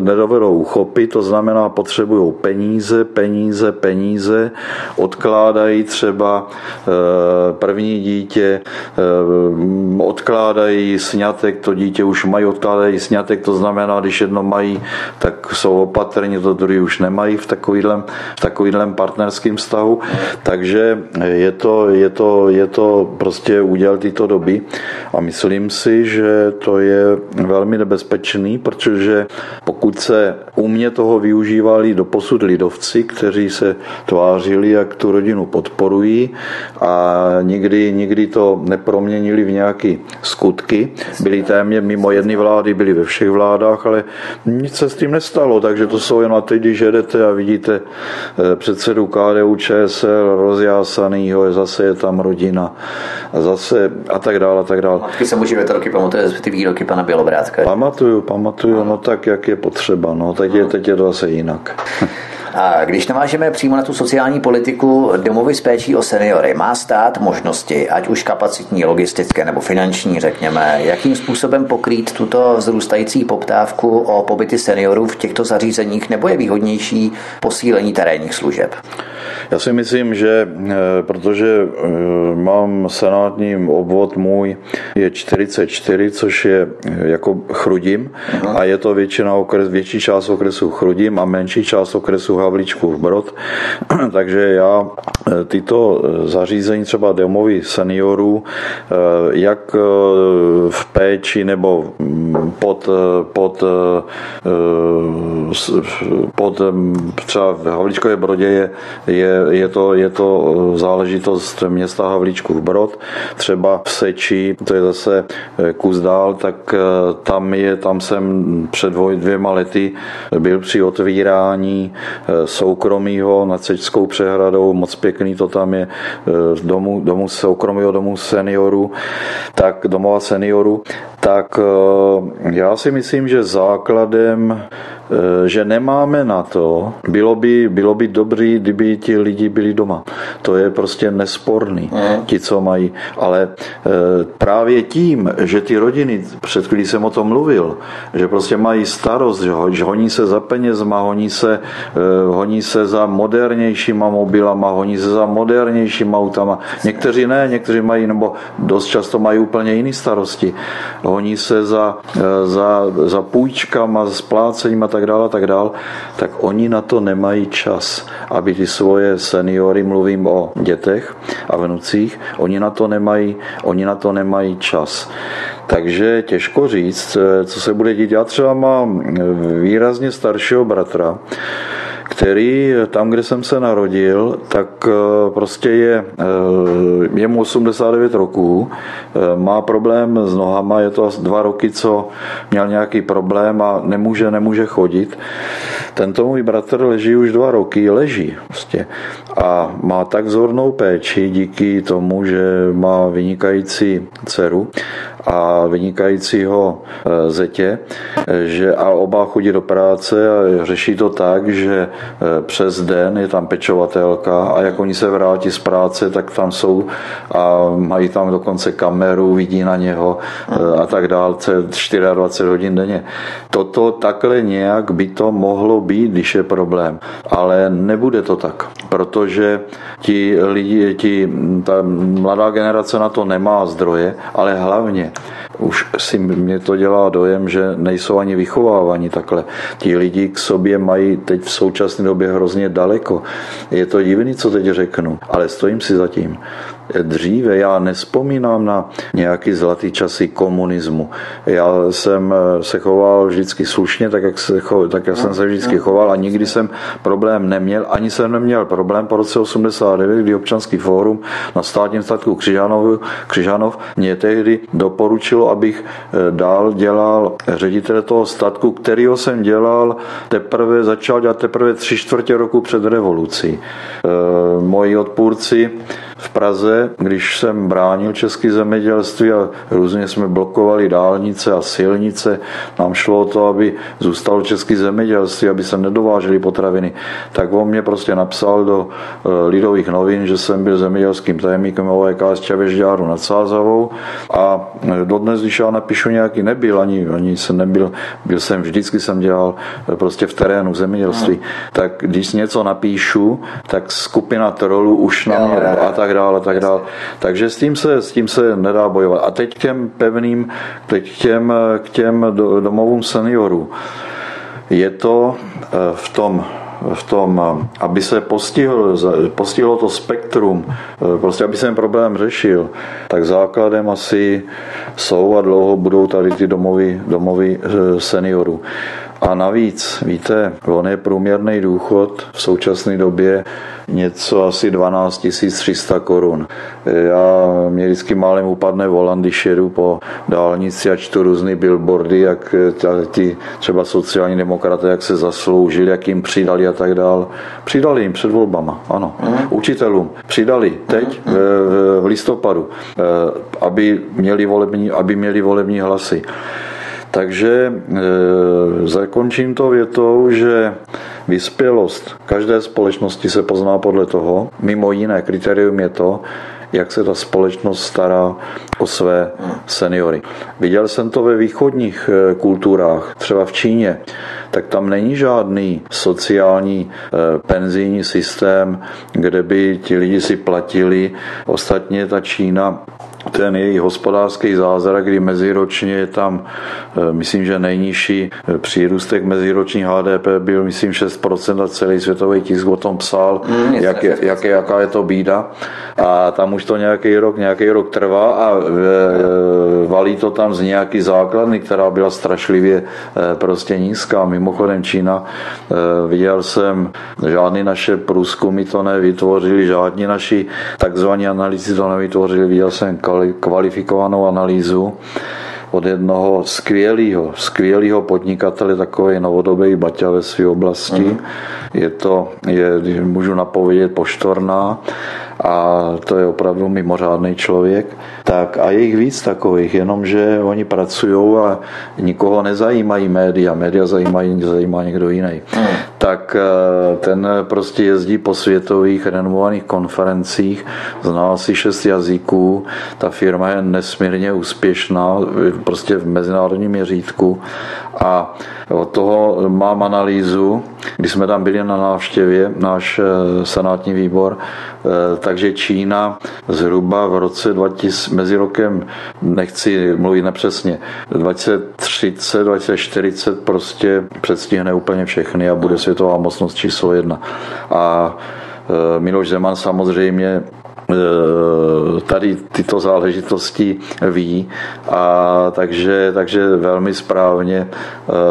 nedovedou uchopit, to znamená potřebují peníze, peníze, peníze, odkládají třeba eh, první dítě, eh, odkládají sňatek, to dítě už mají, odkládají sňatek, to znamená, když jedno mají tak jsou opatrní, to druhý už nemají v takovýhle, v takovýhle partnerském vztahu. Takže je to, je, to, je to prostě úděl této doby a myslím si, že to je velmi nebezpečný, protože pokud se u mě toho využívali do posud lidovci, kteří se tvářili, jak tu rodinu podporují a nikdy, nikdy to neproměnili v nějaké skutky. Byli téměř mimo jedné vlády, byli ve všech vládách, ale nic se s tím nestalo, takže to jsou jen teď, když jedete a vidíte eh, předsedu KDU ČSL rozjásanýho, zase je tam rodina a zase a tak dále a tak dále. Matky se můžeme to roky pamatuje ty výroky pana Bělobrátka. Pamatuju, pamatuju, no tak, jak je potřeba, no teď je, teď je to zase jinak. A když navážeme přímo na tu sociální politiku domovy s péčí o seniory, má stát možnosti, ať už kapacitní, logistické nebo finanční, řekněme, jakým způsobem pokrýt tuto vzrůstající poptávku o pobyty seniorů v těchto zařízeních, nebo je výhodnější posílení terénních služeb? Já si myslím, že eh, protože eh, mám senátní obvod můj je 44, což je eh, jako Chrudim a je to většina okres, větší část okresu Chrudim a menší část okresu Havlíčkův Brod. Takže já tyto zařízení třeba domovy seniorů, jak v péči nebo mm, pod, pod, pod třeba v Havlíčkově Brodě je, je je, to, je to eh, záležitost města Havlíčkův Brod. Třeba v Seči, to je zase eh, kus dál, tak eh, tam, je, tam jsem před dvěma lety byl při otvírání soukromího nad Sečskou přehradou, moc pěkný to tam je, domu, domu soukromého domu seniorů, tak domova seniorů, tak já si myslím, že základem Eh, že nemáme na to, bylo by, bylo by dobrý, kdyby ti lidi byli doma. To je prostě nesporný, mm. ti, co mají. Ale eh, právě tím, že ty rodiny, před chvílí jsem o tom mluvil, že prostě mají starost, že honí se za penězma, honí se, eh, honí se za modernějšíma mobilama, honí se za modernějšíma autama. Někteří ne, někteří mají, nebo dost často mají úplně jiné starosti. Honí se za, za, za půjčkama, splácením a tak tak dále, tak dále, tak oni na to nemají čas, aby ty svoje seniory, mluvím o dětech a vnucích, oni na to nemají, oni na to nemají čas. Takže těžko říct, co se bude dít. Já třeba mám výrazně staršího bratra, který tam, kde jsem se narodil, tak prostě je, je mu 89 roků, má problém s nohama, je to dva roky, co měl nějaký problém a nemůže, nemůže chodit. Tento můj bratr leží už dva roky, leží prostě a má tak vzornou péči díky tomu, že má vynikající dceru a vynikajícího e, zetě, že a oba chodí do práce a řeší to tak, že e, přes den je tam pečovatelka a jak oni se vrátí z práce, tak tam jsou a mají tam dokonce kameru, vidí na něho e, a tak dále, 24 hodin denně. Toto takhle nějak by to mohlo být, když je problém, ale nebude to tak, protože ti lidi, ti, ta mladá generace na to nemá zdroje, ale hlavně už si mě to dělá dojem, že nejsou ani vychovávaní takhle. Ti lidi k sobě mají teď v současné době hrozně daleko. Je to divný, co teď řeknu, ale stojím si za tím dříve. Já nespomínám na nějaký zlatý časy komunismu. Já jsem eh, se choval vždycky slušně, tak jak, se tak jak jsem se vždycky choval a nikdy jsem problém neměl. Ani jsem neměl problém po roce 89, kdy občanský fórum na státním statku Křižanov, Křižanov mě tehdy doporučilo, abych eh, dál dělal ředitele toho statku, kterýho jsem dělal teprve, začal dělat teprve tři čtvrtě roku před revolucí. E, moji odpůrci v Praze, když jsem bránil české zemědělství a různě jsme blokovali dálnice a silnice, nám šlo o to, aby zůstalo české zemědělství, aby se nedovážely potraviny, tak on mě prostě napsal do eh, Lidových novin, že jsem byl zemědělským tajemníkem OEKS Čavežďáru nad Sázavou a eh, dodnes, když já napíšu nějaký nebyl, ani, ani jsem nebyl, byl jsem vždycky jsem dělal eh, prostě v terénu v zemědělství, no. tak když něco napíšu, tak skupina trolů už na mě a tak dále, a tak dále. Takže s tím se, s tím se nedá bojovat. A teď k těm pevným, teď k těm, k těm domovům seniorů. Je to eh, v tom v tom, aby se postihl, postihlo to spektrum, eh, prostě aby se ten problém řešil, tak základem asi jsou a dlouho budou tady ty domovy, domovy eh, seniorů. A navíc, víte, on je průměrný důchod v současné době něco asi 12 300 korun. Já mě vždycky málem upadne volant, když jedu po dálnici a čtu různé billboardy, jak ti třeba sociální demokraté, jak se zasloužili, jak jim přidali a tak dál. Přidali jim před volbama, ano. Mm. Učitelům přidali teď v, v listopadu, eh, aby měli volební, aby měli volební hlasy. Takže e, zakončím to větou, že vyspělost každé společnosti se pozná podle toho, mimo jiné kritérium je to, jak se ta společnost stará o své seniory. Viděl jsem to ve východních e, kulturách, třeba v Číně, tak tam není žádný sociální e, penzijní systém, kde by ti lidi si platili. Ostatně ta Čína ten její hospodářský zázrak, kdy meziročně je tam, eh, myslím, že nejnižší eh, přírůstek meziroční HDP byl, myslím, 6% a celý světový tisk o tom psal, mm, jak je, jak je, jaká je to bída. A tam už to nějaký rok, nějaký rok trvá a e, valí to tam z nějaký základny, která byla strašlivě e, prostě nízká. Mimochodem Čína, e, viděl jsem, žádný naše průzkumy to nevytvořili, žádní naši takzvaní analýzy to nevytvořili, viděl jsem kvalifikovanou analýzu od jednoho skvělého, skvělého podnikatele, takový novodobý Baťa ve své oblasti. Mm. Je to, je, můžu napovědět, poštorná a to je opravdu mimořádný člověk. Tak a je jich víc takových, jenomže oni pracují a nikoho nezajímají média, média zajímají, zajímá někdo jiný. Hmm. Tak eh, ten prostě jezdí po světových renomovaných konferencích, zná asi šest jazyků, ta firma je nesmírně úspěšná, prostě v mezinárodním měřítku a od toho mám analýzu, když jsme tam byli na návštěvě, náš eh, senátní výbor, eh, takže Čína zhruba v roce 2000, mezi rokem, nechci mluvit nepřesně, 2030, 2040 prostě předstihne úplně všechny a bude světová mocnost číslo jedna. A eh, Miloš Zeman samozřejmě tady tyto záležitosti ví a takže, takže velmi správně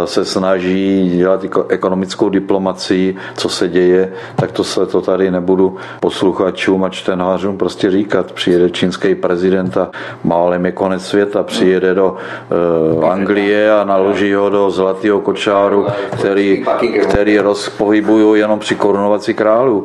se snaží dělat ekonomickou diplomacii, co se děje, tak to se to tady nebudu posluchačům a čtenářům prostě říkat. Přijede čínský prezident a málem je konec světa, přijede do uh, Anglie a naloží ho do zlatého kočáru, který, který rozpohybují jenom při korunovací králu.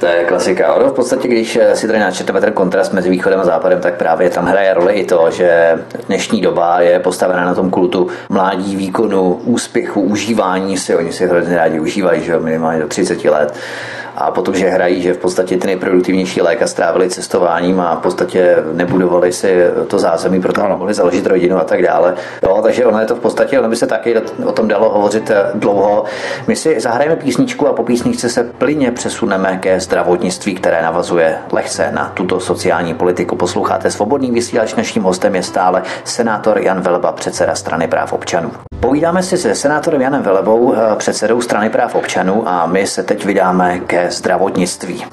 To je klasika. Ono v podstatě, když si tady načeteme ten kontrast mezi východem a západem, tak právě tam hraje roli i to, že dnešní doba je postavena na tom kultu mládí, výkonu, úspěchu, užívání si. Oni si hrozně rádi užívají, že minimálně do 30 let a potom, že hrají, že v podstatě ty nejproduktivnější léka strávili cestováním a v podstatě nebudovali si to zázemí, proto ano. mohli založit rodinu a tak dále. Jo, takže ono je to v podstatě, ono by se taky o tom dalo hovořit eh, dlouho. My si zahrajeme písničku a po písničce se plyně přesuneme ke zdravotnictví, které navazuje lehce na tuto sociální politiku. Posloucháte svobodný vysílač, naším hostem je stále senátor Jan Velba, předseda strany práv občanů. Povídáme si se senátorem Janem Velebou, eh, předsedou strany práv občanů a my se teď vydáme ke zdravotnictví.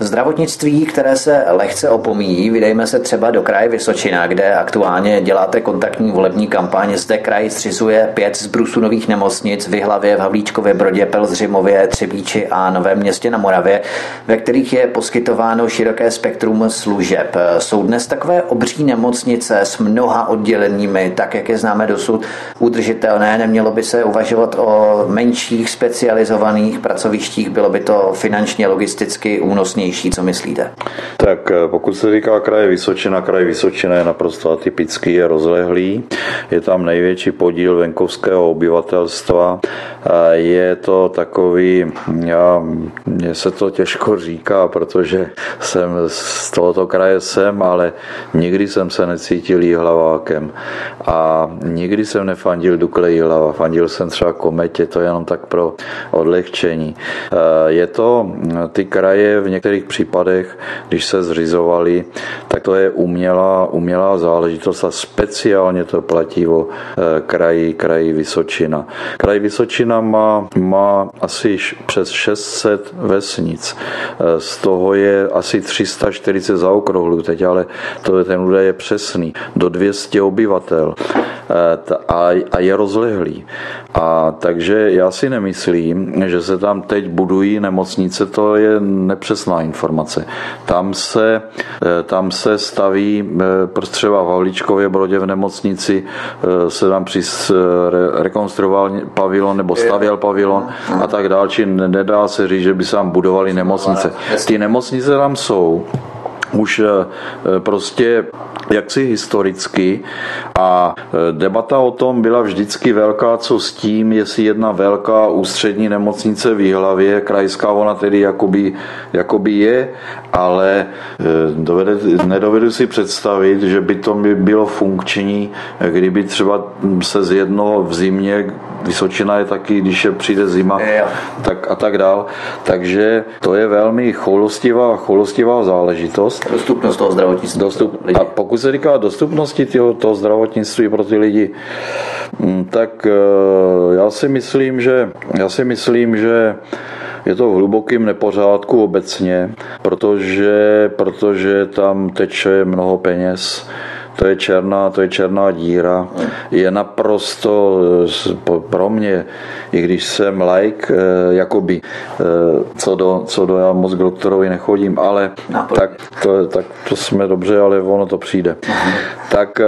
Zdravotnictví, které se lehce opomíjí, vydejme se třeba do kraje Vysočina, kde aktuálně děláte kontaktní volební kampaň. Zde kraj zřizuje pět z brusu nových nemocnic v Vyhlavě, v Havlíčkově Brodě, Pelzřimově, Třebíči a Novém městě na Moravě, ve kterých je poskytováno široké spektrum služeb. Jsou dnes takové obří nemocnice s mnoha odděleními, tak jak je známe dosud, udržitelné. Nemělo by se uvažovat o menších specializovaných pracovištích, bylo by to finančně, logisticky únosnější. Co myslíte? Tak eh, pokud se říká kraje Vysočina, kraj Vysočina je naprosto atypický, je rozlehlý, je tam největší podíl venkovského obyvatelstva, je to takový, já, mně se to těžko říká, protože jsem z tohoto kraje jsem, ale nikdy jsem se necítil jíhlavákem a nikdy jsem nefandil Dukle Jihlava, fandil jsem třeba Kometě, to je jenom tak pro odlehčení. Je to ty kraje v některých případech, když se zřizovali, tak to je umělá, umělá záležitost a speciálně to platí o eh, kraji, kraji Vysočina. Kraj Vysočina má, má asi přes 600 vesnic. Eh, z toho je asi 340 zaokrouhlů teď, ale to, ten údaj je přesný. Do 200 obyvatel a, a je rozlehlý. A takže já si nemyslím, že se tam teď budují nemocnice, to je nepřesná informace. Tam se, eh, tam se staví prostě třeba v Havlíčkově Brodě v nemocnici eh, se tam přis, rekonstruoval pavilon nebo stavěl pavilon a tak dále, či nedá se říct, že by se tam budovali nemocnice. Ty nemocnice tam jsou, už prostě jaksi historicky. A e, debata o tom byla vždycky velká, co s tím, jestli jedna velká ústřední nemocnice v Jihlavě, krajská ona tedy jakoby, jakoby je, ale e, dovede, nedovedu si představit, že by to bylo funkční, kdyby třeba se z jednoho v zimě, Vysočina je taky, když je přijde zima, tak a tak dál. Takže to je velmi choulostivá, choulostivá záležitost. Dostupnost toho zdravotnictví. Dostup, a pokud se říká dostupnosti toho, toho zdravotnictví pro ty lidi, mm, tak eh, já si myslím, že já si myslím, že je to v hlubokém nepořádku obecně, protože, protože tam teče mnoho peněz to je černá, to je černá díra. Je naprosto eh, pro mě, i když jsem like, eh, jakoby, eh, co do, co do já moc k doktorovi nechodím, ale tak to, tak to jsme dobře, ale ono to přijde. Tak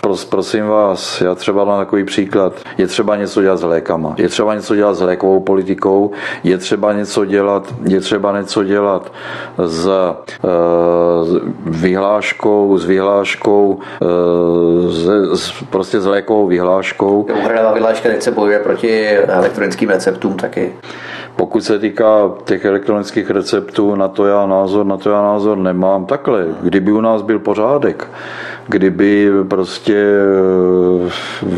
pros, prosím vás, já třeba dám takový příklad. Je třeba něco dělat s lékama, je třeba něco dělat s lékovou politikou, je třeba něco dělat, je třeba něco dělat s vyhláškou s vyhláškou, s, s, prostě s lékovou vyhláškou. Úhradová vyhláška teď se bojuje proti elektronickým receptům taky. Pokud se týká těch elektronických receptů, na to já názor, na to já názor nemám. Takhle, kdyby u nás byl pořádek, kdyby prostě eh,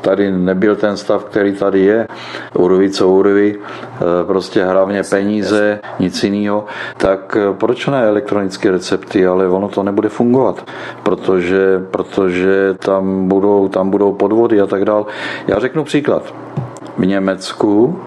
tady nebyl ten stav, který tady je, urví co urví, eh, prostě hlavně peníze, nic jiného, tak eh, proč ne elektronické recepty, ale ono to nebude fungovat, protože, protože tam, budou, tam budou podvody a tak dále. Já řeknu příklad. V Německu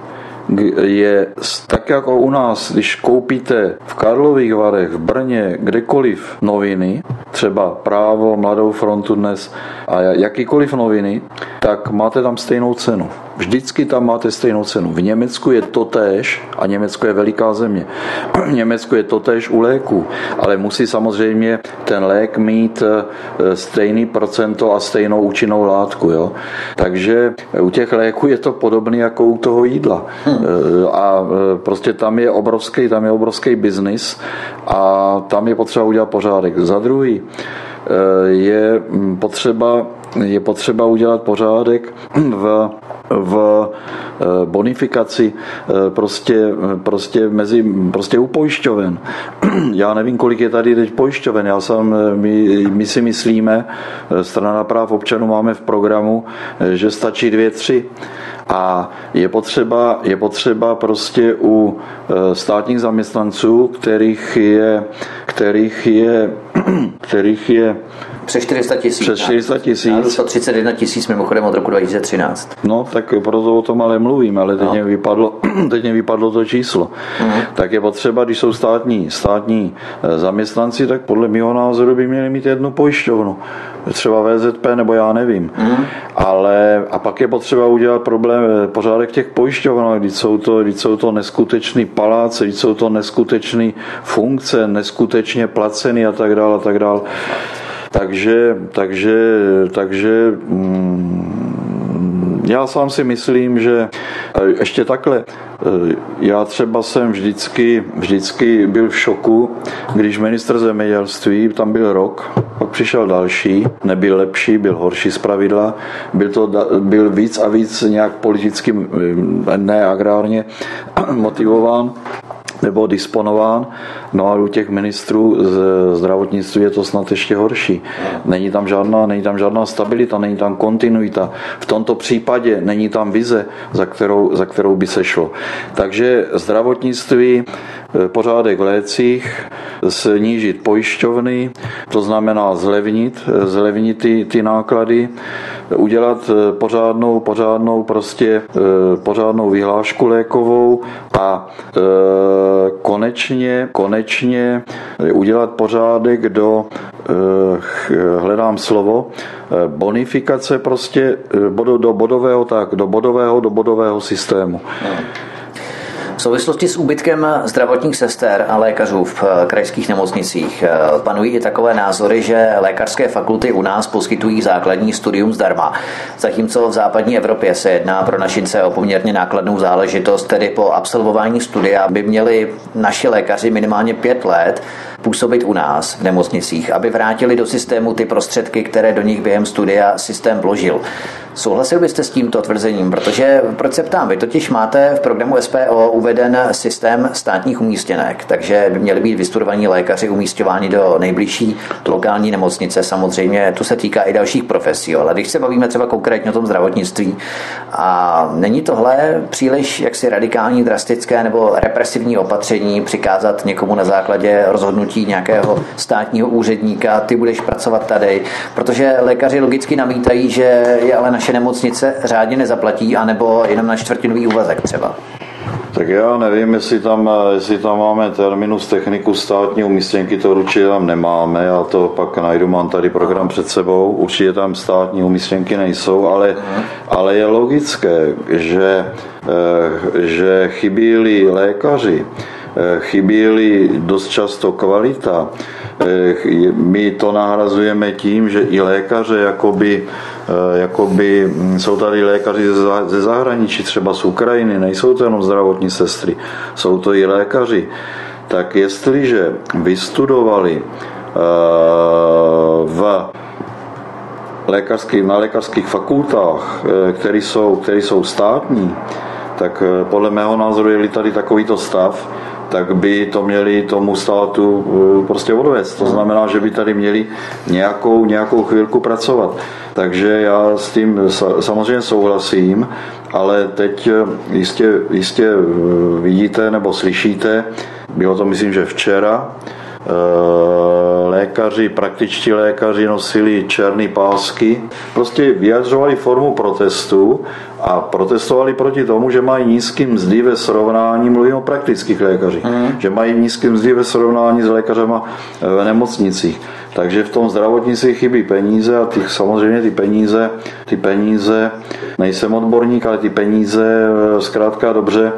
je tak jako u nás, když koupíte v Karlových Varech, v Brně, kdekoliv noviny, třeba Právo, Mladou frontu dnes a jakýkoliv noviny, tak máte tam stejnou cenu. Vždycky tam máte stejnou cenu. V Německu je to též, a Německo je veliká země, v Německu je to též u léku, ale musí samozřejmě ten lék mít eh, stejný procento a stejnou účinnou látku. Jo? Takže u těch léků je to podobné jako u toho jídla. Hmm. A eh, prostě tam je obrovský, tam je obrovský biznis a tam je potřeba udělat pořádek. Za druhý, je mm, potřeba je potřeba udělat pořádek v, v eh, bonifikaci eh, prostě, prostě, mezi, prostě u pojišťoven. Já nevím, kolik je tady teď pojišťoven. Já jsem, eh, my, my si myslíme, strana práv občanů máme v programu, že stačí dvě, tři. A je potřeba, je potřeba prostě u státních zaměstnanců, kterých je, kterých je, kterých je přes 400 tisíc. Přes 400 tisíc. 131 tisíc mimochodem od roku 2013. No, tak proto o tom ale mluvím, ale teď, no. mě, vypadlo, teď mě vypadlo to číslo. Mm. Tak je potřeba, když jsou státní, státní eh, zaměstnanci, tak podle mého názoru by měli mít jednu pojišťovnu. Třeba VZP nebo já nevím. Mm. Ale a pak je potřeba udělat problém, eh, pořádek těch pojišťovnách, když jsou to, když jsou to neskutečný paláce, když jsou to neskutečné funkce, neskutečně placený a tak dále a tak dále. Takže, takže, takže mm, já sám si myslím, že ještě takhle, já třeba jsem vždycky, vždycky byl v šoku, když ministr zemědělství, tam byl rok, pak přišel další, nebyl lepší, byl horší z pravidla, byl, to, byl víc a víc nějak politicky, ne agrárně motivován nebo disponován. No a u těch ministrů z zdravotnictví je to snad ještě horší. Není tam žádná, není tam žádná stabilita, není tam kontinuita. V tomto případě není tam vize, za kterou, za kterou by se šlo. Takže zdravotnictví, eh, pořádek v lécích, snížit pojišťovny, to znamená zlevnit, zlevnit ty, ty náklady, udělat eh, pořádnou, pořádnou prostě pořádnou vyhlášku lékovou a konečně, konečně udělat pořádek do, hledám slovo, bonifikace prostě do bodového, tak, do bodového, do bodového systému. V souvislosti s úbytkem zdravotních sester a lékařů v eh, krajských nemocnicích eh, panují i takové názory, že lékařské fakulty u nás poskytují základní studium zdarma, zatímco v západní Evropě se jedná pro našince o poměrně nákladnou záležitost, tedy po absolvování studia by měli naši lékaři minimálně pět let působit u nás v nemocnicích, aby vrátili do systému ty prostředky, které do nich během studia systém vložil. Souhlasil byste s tímto tvrzením? Protože, proč se ptám, vy totiž máte v programu SPO uveden systém státních umístěnek, takže by měli být vystudovaní lékaři umístěváni do nejbližší lokální nemocnice. Samozřejmě to se týká i dalších profesí, ale když se bavíme třeba konkrétně o tom zdravotnictví, a není tohle příliš jaksi radikální, drastické nebo represivní opatření přikázat někomu na základě rozhodnutí nějakého státního úředníka, ty budeš pracovat tady, protože lékaři logicky namítají, že je ale naše nemocnice řádně nezaplatí, anebo jenom na čtvrtinový úvazek třeba. Tak já nevím, jestli tam, jestli tam máme terminus techniku státní umístěnky, to určitě tam nemáme, já to pak najdu, mám tady program před sebou, určitě tam státní umístěnky nejsou, ale, ale je logické, že, eh, že chybí lékaři, eh, chybí dost často kvalita, eh, my to nahrazujeme tím, že i lékaře jakoby Eh, jakoby hm, jsou tady lékaři ze zahraničí, třeba z Ukrajiny, nejsou to jenom zdravotní sestry, jsou to i lékaři. Tak jestliže vystudovali v lékařský, na lékařských fakultách, které jsou, které jsou státní, tak podle mého názoru je tady takovýto stav, tak by to měli tomu státu prostě odvést. To znamená, že by tady měli nějakou, nějakou chvilku pracovat. Takže já s tím samozřejmě souhlasím, ale teď eh, jistě, jistě eh, vidíte nebo slyšíte, bylo to myslím, že včera, eh, lékaři, praktičtí lékaři nosili černé pásky, prostě vyjadřovali formu protestu a protestovali proti tomu, že mají nízký mzdy ve srovnání, mluvím o praktických lékařích, mm. že mají nízký mzdy ve srovnání s lékařema v nemocnicích. Takže v tom zdravotnictví chybí peníze a ty, samozřejmě ty peníze, ty peníze, nejsem odborník, ale ty peníze zkrátka dobře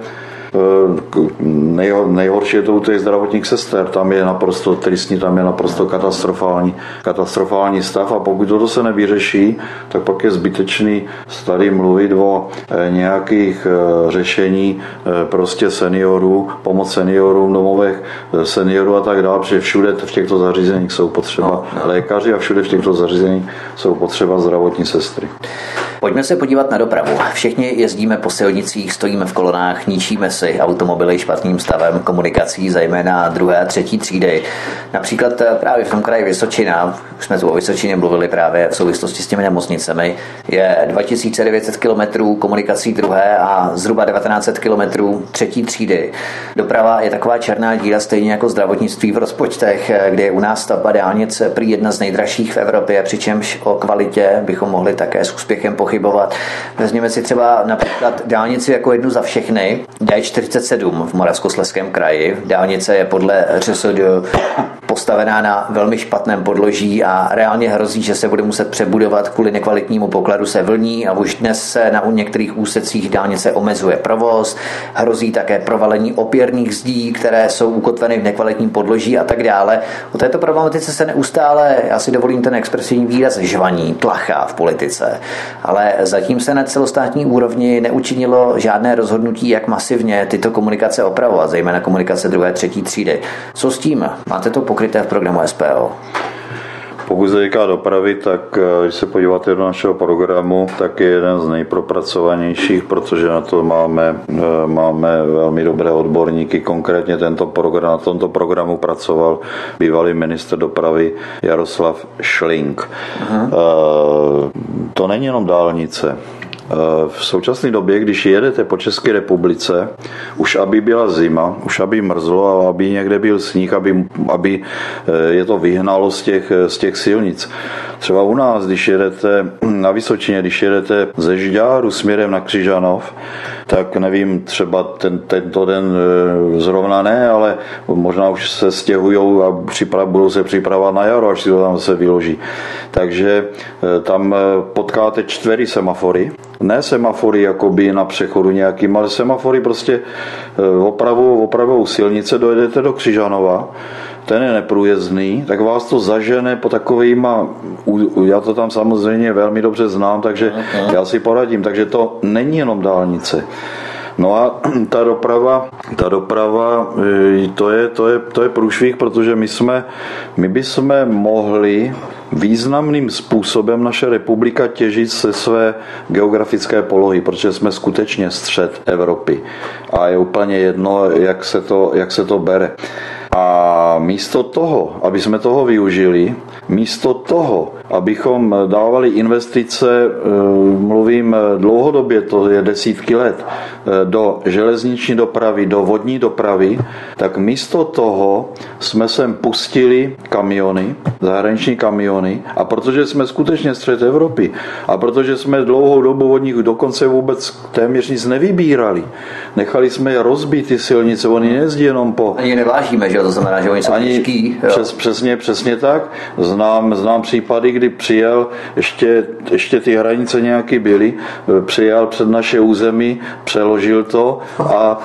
nejho, nejhorší je to u těch zdravotních sester. Tam je naprosto tristní, tam je naprosto katastrofální, katastrofální stav a pokud toto se nevyřeší, tak pak je zbytečný tady mluvit o eh, nějakých eh, řešení eh, prostě seniorů, pomoc seniorům domovech seniorů a tak dále, protože všude v těchto zařízeních jsou potřeba no, no. lékaři a všude v těchto zařízeních jsou potřeba zdravotní sestry. Pojďme se podívat na dopravu. Všichni jezdíme po silnicích, stojíme v kolonách, ničíme si automobily špatným stavem komunikací, zejména druhé a třetí třídy. Například eh, právě v tom kraji Vysočina, už jsme tu o Vysočině mluvili právě v souvislosti s těmi nemocnicemi, je 2900 km komunikací druhé a zhruba 1900 km třetí třídy. Doprava je taková černá díra, stejně jako zdravotnictví v rozpočtech, eh, kde je u nás stavba dálnice prý jedna z nejdražších v Evropě, přičemž o kvalitě bychom mohli také s úspěchem pochybovat. Vezměme si třeba například dálnici jako jednu za všechny, D47 v Moravskosleském kraji. Dálnice je podle ŘSD postavená na velmi špatném podloží a reálně hrozí, že se bude muset přebudovat kvůli nekvalitnímu pokladu se vlní a už dnes se na některých úsecích dálnice omezuje provoz. Hrozí také provalení opěrných zdí, které jsou ukotveny v nekvalitním podloží a tak dále. O této problematice se neustále, já si dovolím ten expresivní výraz, žvaní, tlachá v politice. Ale zatím se na celostátní úrovni neučinilo žádné rozhodnutí, jak masivně tyto komunikace opravovat, zejména komunikace druhé, třetí třídy. Co s tím? Máte to pokryt pokryté v programu SPO? Pokud se týká dopravy, tak eh, když se podíváte do našeho programu, tak je jeden z nejpropracovanějších, protože na to máme, eh, máme velmi dobré odborníky. Konkrétně tento program, na tomto programu pracoval bývalý minister dopravy Jaroslav Šlink. Uh-huh. To není jenom dálnice. Eh, v současné době, když jedete po České republice, už aby byla zima, už aby mrzlo a aby někde byl sníh, aby, aby eh, je to vyhnalo z těch, z těch silnic. Třeba u nás, když jedete na Vysočině, když jedete ze Žďáru směrem na Křižanov, tak nevím, třeba ten, tento den eh, zrovna ne, ale možná už se stěhují a připrav, budou se připravovat na jaro, až si to tam se vyloží. Takže tam potkáte čtvery semafory, ne semafory jakoby na přechodu nějakým, ale semafory prostě eh, opravou, opravou silnice dojedete do Křižanova, ten je neprůjezdný, tak vás to zažene po takovýma, já to tam samozřejmě velmi dobře znám, takže já si poradím, takže to není jenom dálnice. No a ta doprava, ta doprava, eh, to je, to je, to je průšvih, protože my jsme, my bychom mohli významným způsobem naše republika těžit se své geografické polohy, protože jsme skutečně střed Evropy a je úplně jedno, jak se to, jak se to bere. A místo toho, aby jsme toho využili, místo toho, abychom dávali investice, eh, mluvím dlouhodobě, to je desítky let, eh, do železniční dopravy, do vodní dopravy, tak místo toho jsme sem pustili kamiony, zahraniční kamiony a protože jsme skutečně střed Evropy a protože jsme dlouhou dobu od nich dokonce vůbec téměř nic nevybírali, nechali jsme je rozbít ty silnice, oni nejezdí jenom po... Ani nevážíme, že to znamená, že oni jsou Ani, těžký. Přes, přesně, přesně tak. Znám, znám případy, kdy přijel, ještě, ještě ty hranice nějaký byly, přijel před naše území, přeložil to a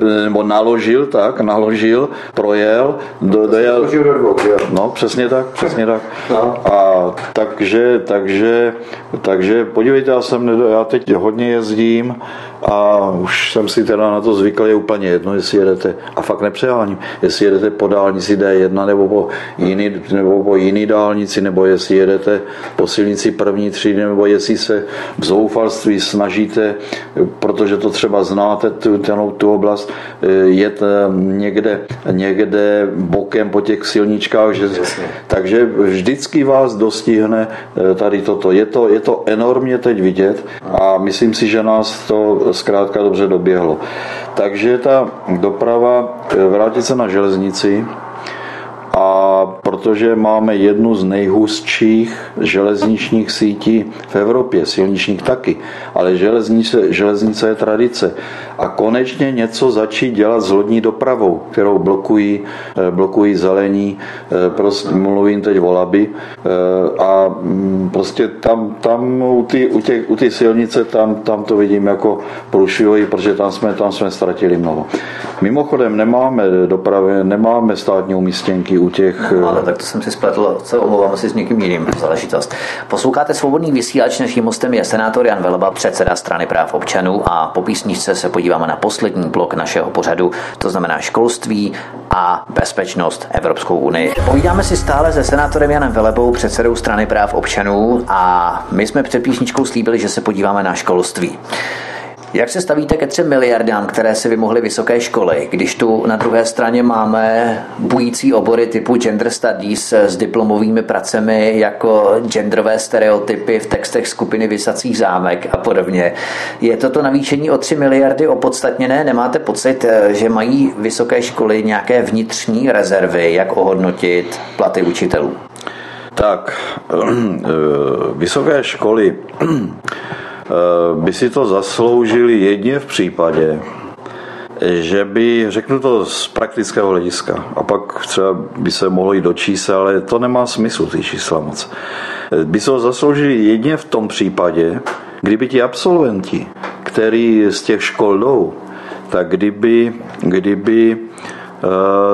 e, nebo naložil, tak, naložil, projel, do, dojel. No, přesně tak, přesně tak. No. A takže, takže, takže podívejte, já jsem, já teď hodně jezdím a už jsem si teda na to zvykl, je úplně jedno, jestli jedete, a fakt nepřeháním, jestli jedete po dálnici D1 nebo po jiný, nebo po jiný dálnici, nebo jestli jedete po silnici první třídy, nebo jestli se v zoufalství snažíte, protože to třeba znáte, tu, tu, tu oblast, eh, jet eh, někde, někde bokem po těch silničkách, že, takže vždycky vás dostihne eh, tady toto. Je to, je to enormně teď vidět a myslím si, že nás to zkrátka dobře doběhlo. Takže ta doprava, vrátit se na železnici, a protože máme jednu z nejhustších železničních sítí v Evropě, silničních taky, ale železnice, železnice je tradice. A konečně něco začít dělat s lodní dopravou, kterou blokují, eh, blokují zelení, prostě mluvím teď o Laby, eh, a mm, prostě tam, tam u ty, u, těch, u ty silnice tam, tam to vidím jako průšvihové, protože tam jsme, tam jsme ztratili mnoho. Mimochodem nemáme dopravy, nemáme státní umístěnky u těch... No, ale tak to jsem si spletl, co omlouvám si s někým jiným záležitost. Posloucháte svobodný vysílač, naším hostem je senátor Jan Velba, předseda strany práv občanů a po písničce se podíváme na poslední blok našeho pořadu, to znamená školství a bezpečnost Evropskou unii. Povídáme si stále se senátorem Janem Velebou, předsedou strany práv občanů a my jsme před písničkou slíbili, že se podíváme na školství. Jak se stavíte ke třem miliardám, které si vymohly vysoké školy, když tu na druhé straně máme bující obory typu gender studies s diplomovými pracemi jako genderové stereotypy v textech skupiny Vysacích zámek a podobně. Je toto navýšení o 3 miliardy opodstatněné? Nemáte pocit, že mají vysoké školy nějaké vnitřní rezervy, jak ohodnotit platy učitelů? Tak, vysoké školy Eh, by si to zasloužili jedně v případě, že by, řeknu to z praktického hlediska, a pak třeba by se mohlo jít do ale to nemá smysl, ty čísla moc. Eh, by se to zasloužili jedně v tom případě, kdyby ti absolventi, který z těch škol jdou, tak kdyby, kdyby Eh,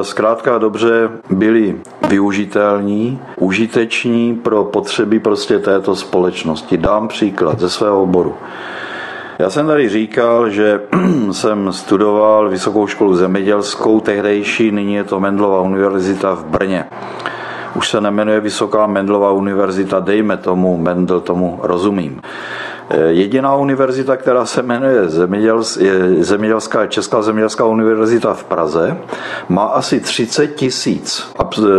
zkrátka dobře byli využitelní, užiteční pro potřeby prostě této společnosti. Dám příklad ze svého oboru. Já jsem tady říkal, že jsem studoval Vysokou školu zemědělskou, tehdejší, nyní je to Mendlova univerzita v Brně. Už se nemenuje Vysoká Mendlova univerzita, dejme tomu, Mendel tomu rozumím. Jediná univerzita, která se jmenuje Zemědělská, Česká zemědělská univerzita v Praze, má asi 30 tisíc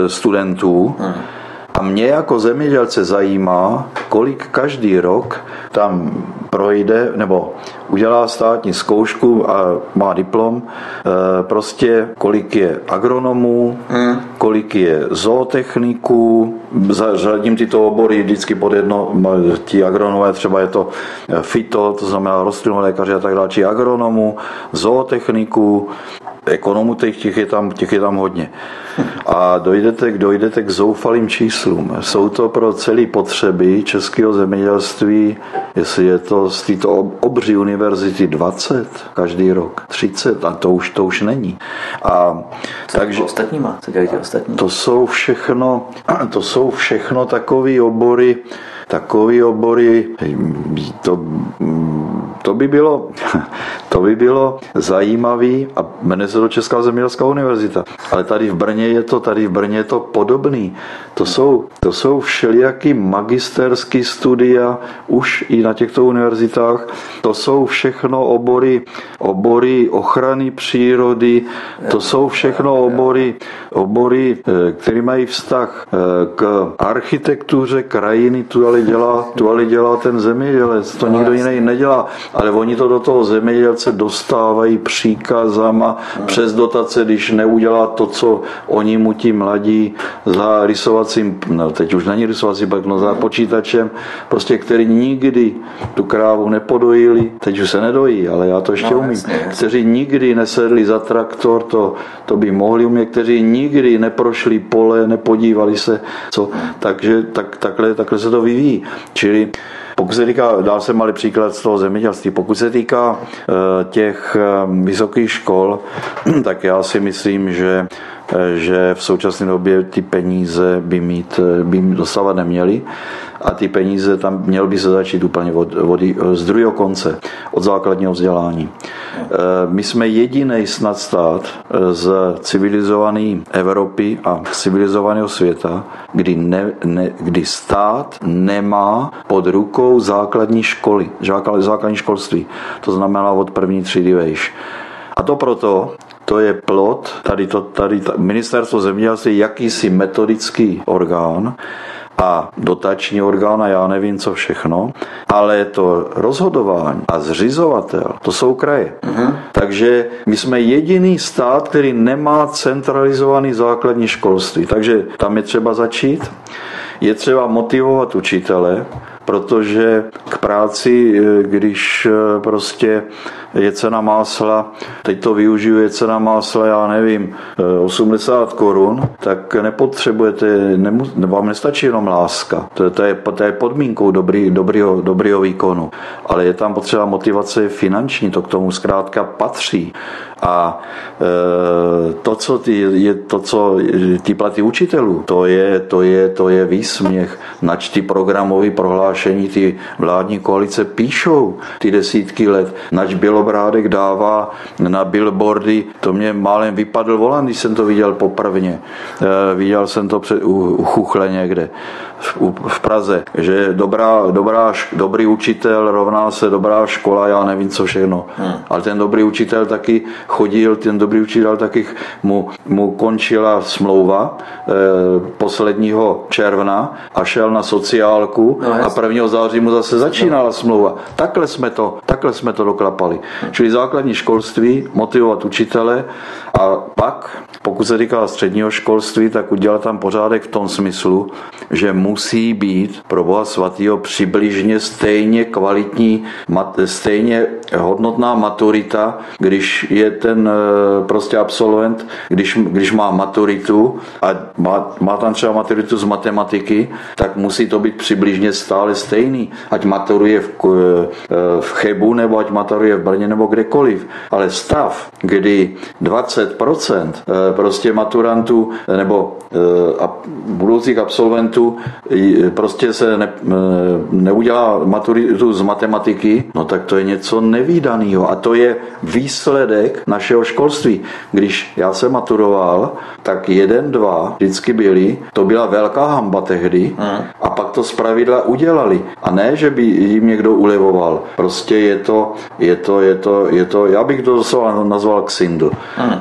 studentů. A mě jako zemědělce zajímá, kolik každý rok tam projde nebo udělá státní zkoušku a má diplom, e, prostě kolik je agronomů, hmm. kolik je zootechniků, zařadím tyto obory vždycky pod jedno, ti agronomové, třeba je to fito, to znamená rostlinové lékaři a tak dále, či agronomů, zootechniků, ekonomů, těch, těch, je tam, těch je tam hodně. A dojdete, dojdete k zoufalým číslům. Jsou to pro celé potřeby českého zemědělství, jestli je to z této obří univerzity 20 každý rok, 30, a to už, to už není. A co takže, ostatníma? Co dělají ostatní? To jsou všechno, to jsou všechno takové obory, takové obory, to, to by bylo, to by bylo zajímavý a jmenuje se to Česká zemědělská univerzita. Ale tady v Brně je to, tady v Brně je to podobný. To jsou, to jsou všelijaký magisterský studia už i na těchto univerzitách. To jsou všechno obory, obory ochrany přírody, to jsou všechno obory, obory, eh, které mají vztah eh, k architektuře krajiny, tu ale dělá, tu ale dělá ten zemědělec, to nikdo jiný nedělá, ale oni to do toho zemědělce dostávají příkazama přes dotace, když neudělá to, co oni mu ti mladí za rysovacím, no teď už není rysovací pak, no za počítačem, prostě který nikdy tu krávu nepodojili, teď už se nedojí, ale já to ještě no, umím, jasně. kteří nikdy nesedli za traktor, to, to by mohli umět, kteří nikdy neprošli pole, nepodívali se, co, takže tak, takhle, takhle se to vyvíjí. Čili pokud se týká, dál jsem malý příklad z toho zemědělství, pokud se týká eh, těch eh, vysokých škol, tak já si myslím, že eh, že v současné době ty peníze by mít, by dostávat neměli a ty peníze tam měl by se začít úplně od, od, z druhého konce, od základního vzdělání. Eh, my jsme jediný snad stát eh, z civilizované Evropy a civilizovaného světa, kdy, ne, ne, kdy stát nemá pod rukou základní školy, základní školství. To znamená od první třídy vejš. A to proto, to je plot, tady, to, tady ministerstvo zemědělství jakýsi metodický orgán, a dotační orgán a já nevím co všechno, ale to rozhodování a zřizovatel, to jsou kraje. Uh-huh. Takže my jsme jediný stát, který nemá centralizovaný základní školství. Takže tam je třeba začít. Je třeba motivovat učitele, protože k práci, když prostě je cena másla, teď to využiju, je cena másla, já nevím, 80 korun, tak nepotřebujete, nemu, vám nestačí jenom láska. To, to, je, to je podmínkou dobrý, dobrýho, dobrýho výkonu. Ale je tam potřeba motivace finanční, to k tomu zkrátka patří. A e, to, co ty, je to, co ty platy učitelů, to je, to je, to je výsměch. Nač ty programové prohlášení ty vládní koalice píšou ty desítky let. Nač Bělobrádek dává na billboardy, to mě málem vypadl volan, když jsem to viděl poprvně. E, viděl jsem to před, u Chuchle někde v Praze, že dobrá, dobrá, dobrý učitel rovná se dobrá škola, já nevím co všechno. Hmm. Ale ten dobrý učitel taky chodil, ten dobrý učitel taky mu, mu končila smlouva eh, posledního června a šel na sociálku no, a 1. září mu zase začínala no. smlouva. Takhle jsme to, takhle jsme to doklapali. Hmm. Čili základní školství, motivovat učitele a pak, pokud se týká středního školství, tak udělat tam pořádek v tom smyslu, že musí být pro Boha svatého přibližně stejně kvalitní, stejně hodnotná maturita, když je ten eh, prostě absolvent, když, když má maturitu a má, má tam třeba maturitu z matematiky, tak musí to být přibližně stále stejný. Ať maturuje v, eh, v Chebu, nebo ať maturuje v Brně, nebo kdekoliv. Ale stav, kdy 20% eh, prostě maturantů nebo budoucích absolventů prostě se ne, neudělá maturitu z matematiky, no tak to je něco nevýdaného. A to je výsledek našeho školství. Když já jsem maturoval, tak jeden, dva vždycky byli, to byla velká hamba tehdy hmm. a pak to z pravidla udělali. A ne, že by jim někdo ulevoval. Prostě je to, je to, je to, je to já bych to doslova nazval ksindl. Hmm. E,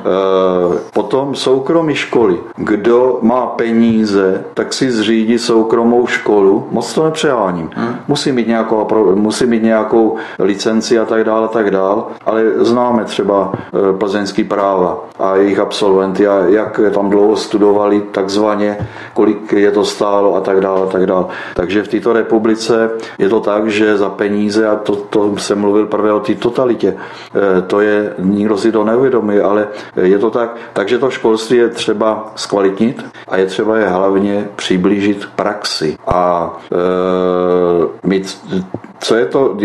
potom soukromí školy. Kdo má peníze, tak si zřídí soukromou školu. Moc to nepřeháním. Hmm. Musí, mít nějakou, musí mít nějakou licenci a tak dále, a tak dále, ale známe třeba e, plzeňský práva a jejich absolventy a jak tam dlouho studovali takzvaně, kolik je to stálo a tak dále, a tak dále. Takže v této republice je to tak, že za peníze, a to, to jsem mluvil prvé o té totalitě, e, to je, nikdo si to neuvědomí, ale je to tak, takže to školství je třeba zkvalitnit a je třeba je hlavně přiblížit praxi a e, mít co je to,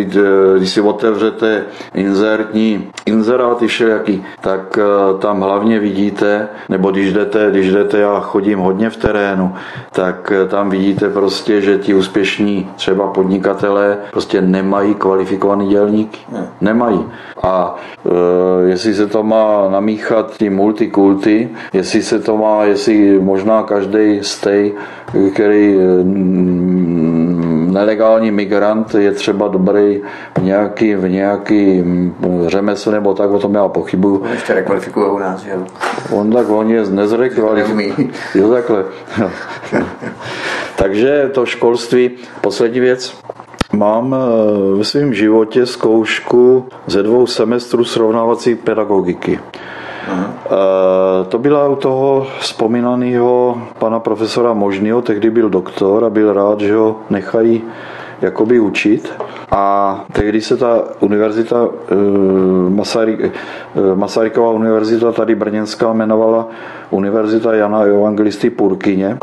když si otevřete inzertní inzeráty všelijaký, tak eh, tam hlavně vidíte, nebo když jdete, když jdete, já chodím hodně v terénu, tak eh, tam vidíte prostě, že ti úspěšní třeba podnikatelé prostě nemají kvalifikovaný dělníky. Nemají. A e, jestli se to má namíchat ty multikulty, jestli se to má, jestli možná každý stej, který nelegální migrant je třeba dobrý v nějaký, v nějaký řemesl nebo tak, o tom já pochybuju. On ještě rekvalifikují u nás, jo? On tak, on je nezrekvalifikuje. Jo, takhle. Takže to školství, poslední věc, Mám eh, ve svém životě zkoušku ze dvou semestrů srovnávací pedagogiky. Aha. Eh, to byla u toho vzpomínaného pana profesora Možného, tehdy byl doktor a byl rád, že ho nechají jakoby učit. A tehdy se ta univerzita, eh, Masaryk, eh, Masarykova univerzita, tady brněnská, jmenovala Univerzita Jana Evangelisty Purkyně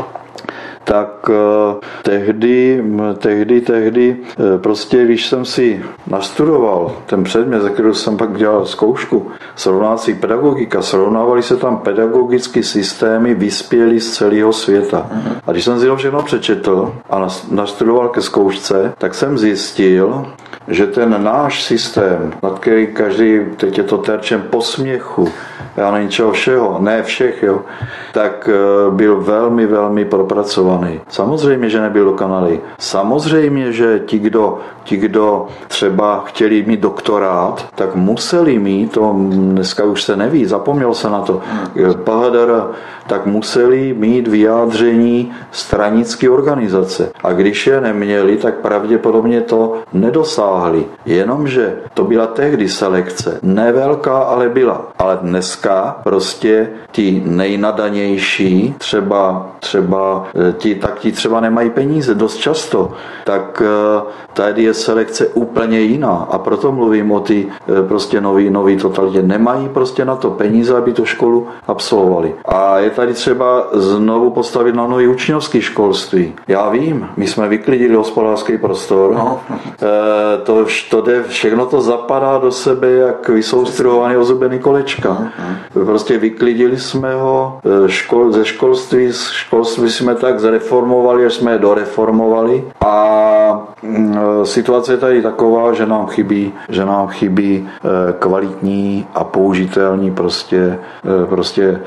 tak eh, tehdy, tehdy, tehdy, eh, prostě když jsem si nastudoval ten předmět, za který jsem pak dělal zkoušku, srovnávací pedagogika, srovnávali se tam pedagogické systémy vyspělí z celého světa. Mhm. A když jsem si to všechno přečetl a nastudoval ke zkoušce, tak jsem zjistil, že ten náš systém, nad který každý, teď je to terčem posměchu, já nevím čeho všeho, ne všech, jo, tak eh, byl velmi, velmi propracovaný. Samozřejmě, že nebyl dokonalý. Samozřejmě, že ti, kdo, ti, kdo třeba chtěli mít doktorát, tak museli mít, to dneska už se neví, zapomněl se na to, Pahadara, tak museli mít vyjádření stranické organizace. A když je neměli, tak pravděpodobně to nedosáhli. Jenomže to byla tehdy selekce. Nevelká, ale byla. Ale dneska prostě ti nejnadanější, třeba, třeba eh, ti, tak ti třeba nemají peníze dost často, tak eh, tady je selekce úplně jiná. A proto mluvím o ty eh, prostě nový, nový totalitě. Nemají prostě na to peníze, aby tu školu absolvovali. A je tady třeba znovu postavit na nový učňovský školství. Já vím, my jsme vyklidili hospodářský prostor. No. To, to jde, všechno to zapadá do sebe jak vysoustruhovaný ozubený kolečka. Prostě vyklidili jsme ho škol, ze školství, školství jsme tak zreformovali, až jsme je doreformovali a mm, situace je tady taková, že nám chybí, že nám chybí e, kvalitní a použitelní prostě, e, prostě e,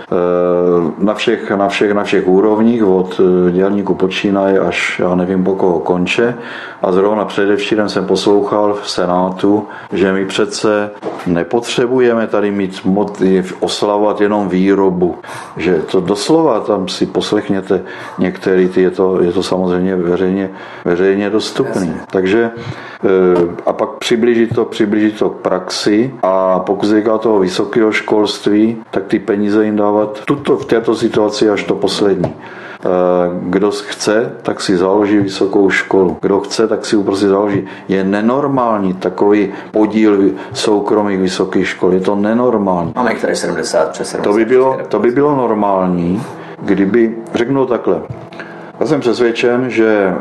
na všech, na všech, na všech úrovních, od dělníku počínaje až já nevím po koho konče. A zrovna předevčírem jsem poslouchal v Senátu, že my přece nepotřebujeme tady mít oslavovat jenom výrobu, že to doslova tam si poslechněte některý, ty je to, je to samozřejmě veřejně, veřejně dostupný. Jasně. Takže eh, a pak přiblížit to, přiblížit to k praxi a pokud se týká toho vysokého školství, tak ty peníze jim dávat tuto v této situaci až to poslední. Eh, kdo chce, tak si založí vysokou školu. Kdo chce, tak si prostě založí. Je nenormální takový podíl soukromých vysokých škol. Je to nenormální. Máme které 70 přes 70. To by bylo, to by bylo normální, kdyby, řeknu takhle, já jsem přesvědčen, že e,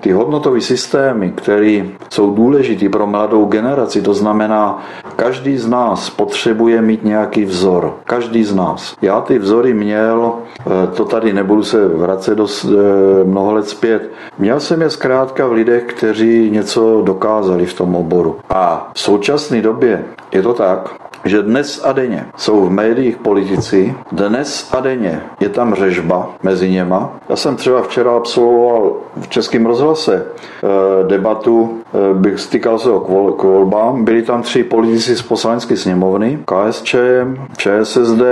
ty hodnotové systémy, které jsou důležité pro mladou generaci, to znamená, každý z nás potřebuje mít nějaký vzor. Každý z nás. Já ty vzory měl, e, to tady nebudu se vracet do e, mnoho let zpět, měl jsem je zkrátka v lidech, kteří něco dokázali v tom oboru. A v současné době je to tak, že dnes a denně jsou v médiích politici, dnes a denně je tam řežba mezi něma. Já jsem třeba včera absolvoval v Českém rozhlase eh, debatu, eh, bych stýkal se k volbám, byli tam tři politici z poslanecké sněmovny, KSČM, ČSSD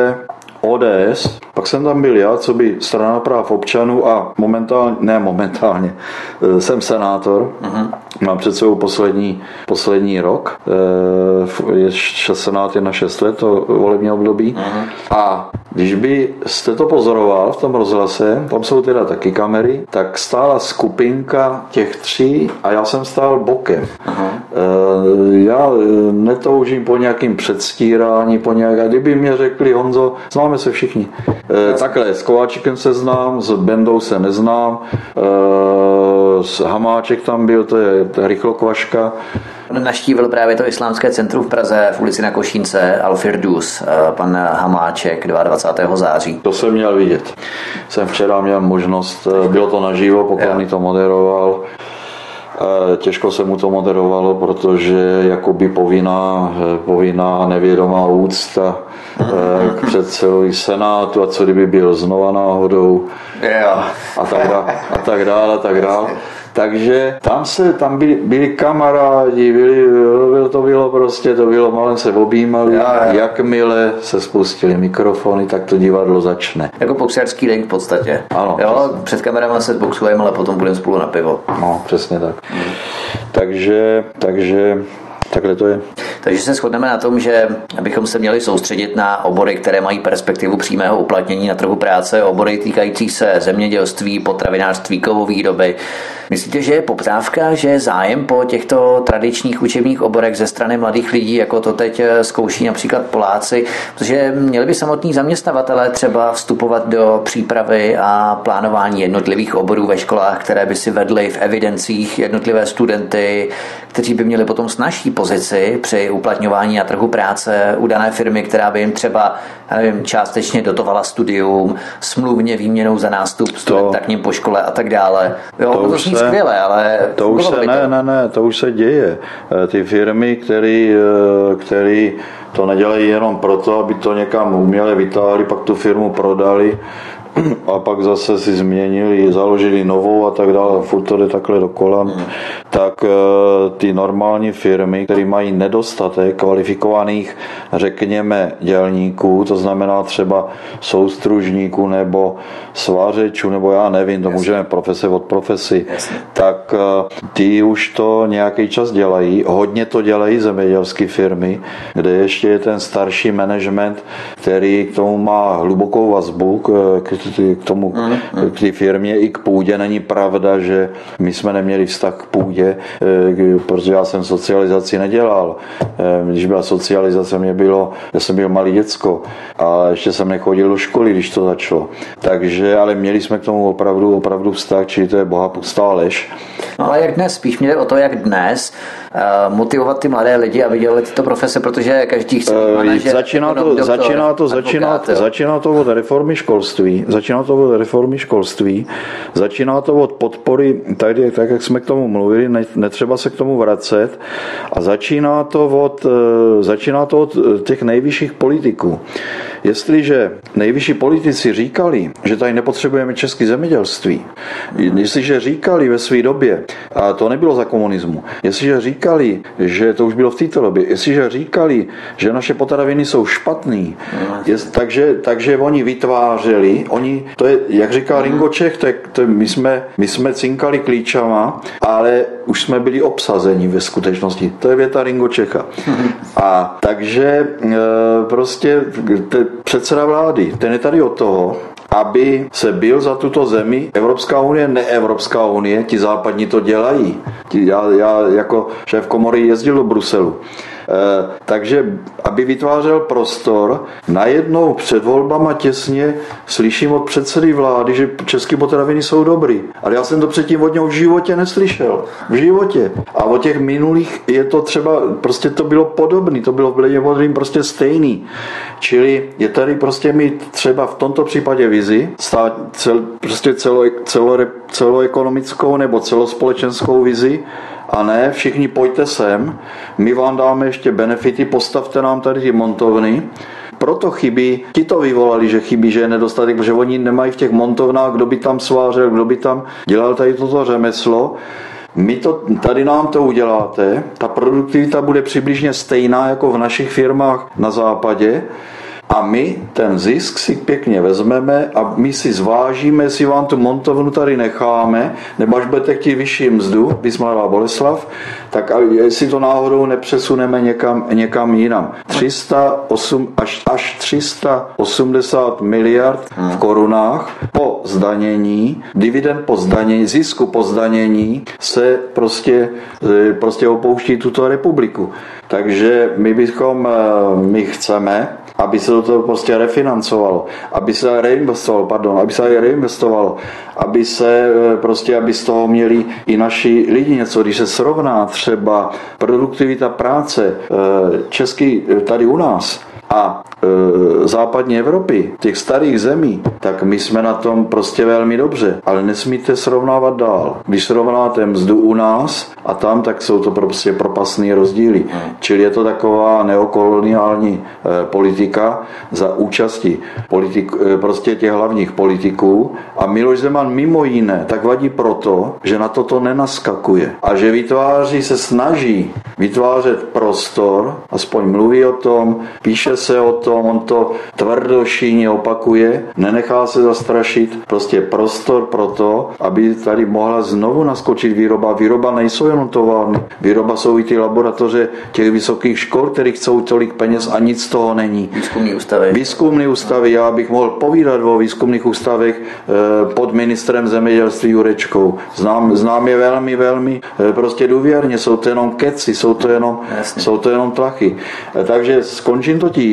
ODS, pak jsem tam byl já, co by strana práv občanů a momentálně, ne momentálně, eh, jsem senátor, uh-huh. Mám před sebou poslední, poslední rok, eh, je senát je na 6 let, to volební období uh-huh. a když by jste to pozoroval v tom rozhlase, tam jsou teda taky kamery, tak stála skupinka těch tří a já jsem stál bokem. Aha. E, já netoužím po nějakým předstírání, po nějaké, kdyby mě řekli, Honzo, známe se všichni. Takhle, s Kováčikem se znám, s Bendou se neznám, s Hamáček tam byl, to je, je rychlokvaška, Naštívil právě to islámské centrum v Praze v ulici na Košínce Al-Firdus, eh, pan Hamáček 22. září. To jsem měl vidět. Jsem včera měl možnost, eh, bylo to naživo, poklony to moderoval. Eh, těžko se mu to moderovalo, protože jakoby povinná, povinná nevědomá úcta k předsedovi Senátu a co kdyby byl znova náhodou a tak dále, a tak dále, a tak dále. Takže tam se, tam byli, byli kamarádi, byli, to bylo prostě, to bylo, malé se objímali, já, já. jakmile se spustili mikrofony, tak to divadlo začne. Jako boxerský ring v podstatě. Ano. Jo, před kamerama se boxujeme, ale potom budeme spolu na pivo. No, přesně tak. Hmm. Takže, takže Takhle to je. Takže se shodneme na tom, že bychom se měli soustředit na obory, které mají perspektivu přímého uplatnění na trhu práce, obory týkající se zemědělství, potravinářství, kovovýroby. Myslíte, že je poptávka, že je zájem po těchto tradičních učebních oborech ze strany mladých lidí, jako to teď eh, zkouší například Poláci, protože měli by samotní zaměstnavatelé třeba vstupovat do přípravy a plánování jednotlivých oborů ve školách, které by si vedly v evidencích jednotlivé studenty, kteří by měli potom snažší pozici při uplatňování na trhu práce u dané firmy, která by jim třeba nevím, částečně dotovala studium, smluvně výměnou za nástup studenta k ním po škole a tak dále. Jo, to, to zní se, skvěle, ale to už se, ne, ne, ne, to už se děje. Eh, ty firmy, který, eh, který to nedělají jenom proto, aby to někam uměle vytáhli, pak tu firmu prodali, a pak zase si změnili, založili novou a tak dále, furt to jde takhle dokola, mm. tak eh, ty normální firmy, které mají nedostatek kvalifikovaných, řekněme, dělníků, to znamená třeba soustružníků nebo svářečů, nebo já nevím, to můžeme profese od profesy, tak eh, ty už to nějaký čas dělají, hodně to dělají zemědělské firmy, kde ještě je ten starší management, který k tomu má hlubokou vazbu, k k tomu, mm. k té firmě i k půdě. Není pravda, že my jsme neměli vztah k půdě, eh, protože já jsem socializaci nedělal. Eh, když byla socializace, mě bylo, já jsem byl malý děcko a ještě jsem nechodil do školy, když to začalo. Takže, ale měli jsme k tomu opravdu, opravdu vztah, čili to je boha pustá lež. No ale jak dnes? Spíš mě o to, jak dnes uh, motivovat ty mladé lidi, aby dělali tyto profese, protože každý chce uh, manažer, začíná, to, doktor, začíná, to, začíná, začíná to od reformy školství, začíná to od reformy školství, začíná to od podpory, tady, tak jak jsme k tomu mluvili, ne, netřeba se k tomu vracet, a začíná to od, uh, začíná to od těch nejvyšších politiků. Jestliže nejvyšší politici říkali, že tady nepotřebujeme české zemědělství, jestliže říkali ve své době, a to nebylo za komunismu, jestliže říkali, že to už bylo v této době, jestliže říkali, že naše potraviny jsou špatný, je, takže, takže oni vytvářeli, oni, to je, jak říká Ringo Čech, to je, to je, my, jsme, my jsme cinkali klíčama, ale už jsme byli obsazeni ve skutečnosti. To je věta Ringo Čecha. A takže e, prostě předseda vlády, ten je tady od toho, aby se byl za tuto zemi Evropská unie, ne Evropská unie, ti západní to dělají. Já, já jako šéf komory jezdil do Bruselu. Eh, takže aby vytvářel prostor, najednou před volbama těsně slyším od předsedy vlády, že české potraviny jsou dobrý. Ale já jsem to předtím od něho v životě neslyšel. V životě. A o těch minulých je to třeba, prostě to bylo podobné, to bylo v modrým prostě stejný. Čili je tady prostě mít třeba v tomto případě vizi, stát, cel, prostě celo, celo, celoekonomickou nebo celospolečenskou vizi, a ne všichni pojďte sem, my vám dáme ještě benefity, postavte nám tady ty montovny, proto chybí, ti to vyvolali, že chybí, že je nedostatek, protože oni nemají v těch montovnách, kdo by tam svářel, kdo by tam dělal tady toto řemeslo. My to, tady nám to uděláte, ta produktivita bude přibližně stejná jako v našich firmách na západě, a my ten zisk si pěkně vezmeme a my si zvážíme, jestli vám tu montovnu tady necháme, nebo až budete chtít vyšší mzdu, Bismarck Boleslav, tak jestli to náhodou nepřesuneme někam, někam jinam. 308 až, až 380 miliard v korunách po zdanění, dividend po zdanění, zisku po zdanění se prostě, e, prostě opouští tuto republiku. Takže my bychom, e, my chceme, aby se to prostě refinancovalo, aby se reinvestovalo, pardon, aby se reinvestovalo, aby se eh, prostě, aby z toho měli i naši lidi něco. Když se srovná třeba produktivita práce eh, český eh, tady u nás a e, západní Evropy, těch starých zemí, tak my jsme na tom prostě velmi dobře. Ale nesmíte srovnávat dál. Když srovnáte mzdu u nás a tam, tak jsou to prostě propasné rozdíly. Čili je to taková neokoloniální e, politika za účasti politik, e, prostě těch hlavních politiků. A Miloš Zeman mimo jiné tak vadí proto, že na toto nenaskakuje. A že vytváří, se snaží vytvářet prostor, aspoň mluví o tom, píše se o tom, on to tvrdošíně opakuje, nenechá se zastrašit, prostě prostor pro to, aby tady mohla znovu naskočit výroba. Výroba nejsou jenom továrny, výroba jsou i ty laboratoře těch vysokých škol, které chcou tolik peněz a nic z toho není. Výzkumný ústavy. Výzkumný ústavy, já bych mohl povídat o výzkumných ústavech eh, pod ministrem zemědělství Jurečkou. Znám, znám je velmi, velmi eh, prostě důvěrně, jsou to jenom keci, jsou to jenom, jsou to jenom tlachy. Eh, takže skončím to tím,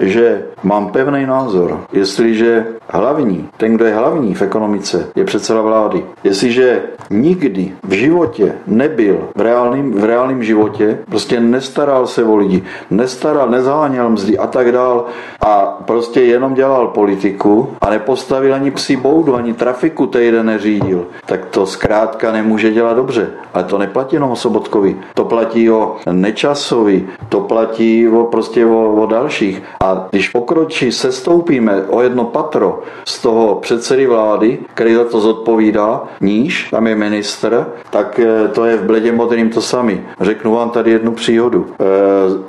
že mám pevný názor, jestliže hlavní, ten, kdo je hlavní v ekonomice, je předseda vlády. Jestliže nikdy v životě nebyl v reálném, v reálném životě, prostě nestaral se o lidi, nestaral, nezáněl mzdy a tak dál a prostě jenom dělal politiku a nepostavil ani psi boudu, ani trafiku týden neřídil, tak to zkrátka nemůže dělat dobře. Ale to neplatí jenom o Sobotkovi, to platí o Nečasovi, to platí o, prostě o, o dalších. A když pokročí, sestoupíme o jedno patro z toho předsedy vlády, který za to zodpovídá, níž, tam je ministr, tak eh, to je v bledě modrým to sami. Řeknu vám tady jednu příhodu. E,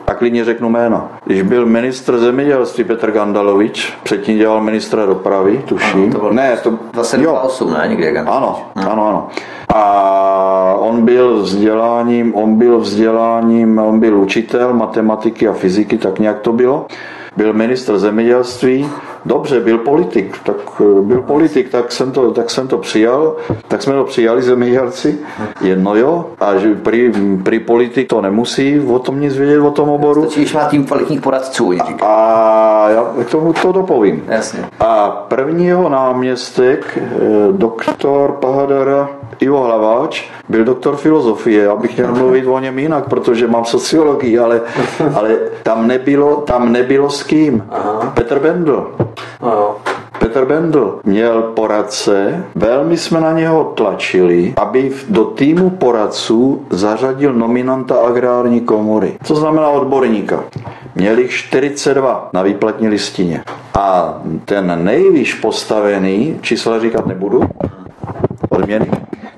a klidně řeknu jméno. Když byl ministr zemědělství Petr Gandalovič, předtím dělal ministra dopravy, tuším. Ano, to bylo ne, to 28, ne, někde. Ano, ano, ano. A byl vzděláním, on byl vzděláním, on byl učitel matematiky a fyziky, tak nějak to bylo. Byl ministr zemědělství, dobře, byl politik, tak eh, byl politik, tak jsem to, tak jsem to přijal, tak jsme to přijali zemědělci, jedno jo, a že pri, pri politik to nemusí o tom nic vědět, o tom oboru. Stačí, když má tým kvalitních poradců. A já k tomu to dopovím. Jasně. A první jeho náměstek, eh, doktor Pahadara Ivo Hlaváč, byl doktor filozofie, abych měl mluvit o něm jinak, protože mám sociologii, ale, ale tam, nebylo, tam nebylo s kým. Aha. Petr Bendl. Aha. Petr Bendl měl poradce, velmi jsme na něho tlačili, aby do týmu poradců zařadil nominanta agrární komory. Co znamená odborníka? Měli 42 na výplatní listině. A ten nejvýš postavený, čísla říkat nebudu, odměny,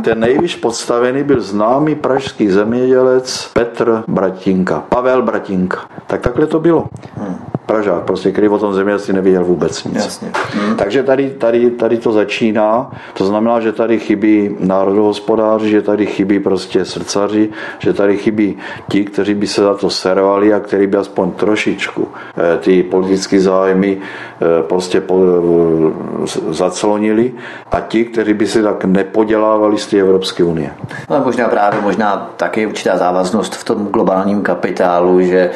ten nejvíc podstavený byl známý pražský zemědělec Petr Bratinka, Pavel Bratinka. Tak takhle to bylo. Hmm. Pražák, prostě, který o tom zemědělství nevěděl vůbec nic. Jasně. Hmm. Takže tady, tady, tady to začíná. To znamená, že tady chybí národohospodáři, že tady chybí prostě srdcaři, že tady chybí ti, kteří by se za to servali a kteří by aspoň trošičku eh, ty politické zájmy eh, prostě po, eh, zaclonili a ti, kteří by se tak nepodělávali z té Evropské unie. No, možná právě možná taky určitá závaznost v tom globálním kapitálu, že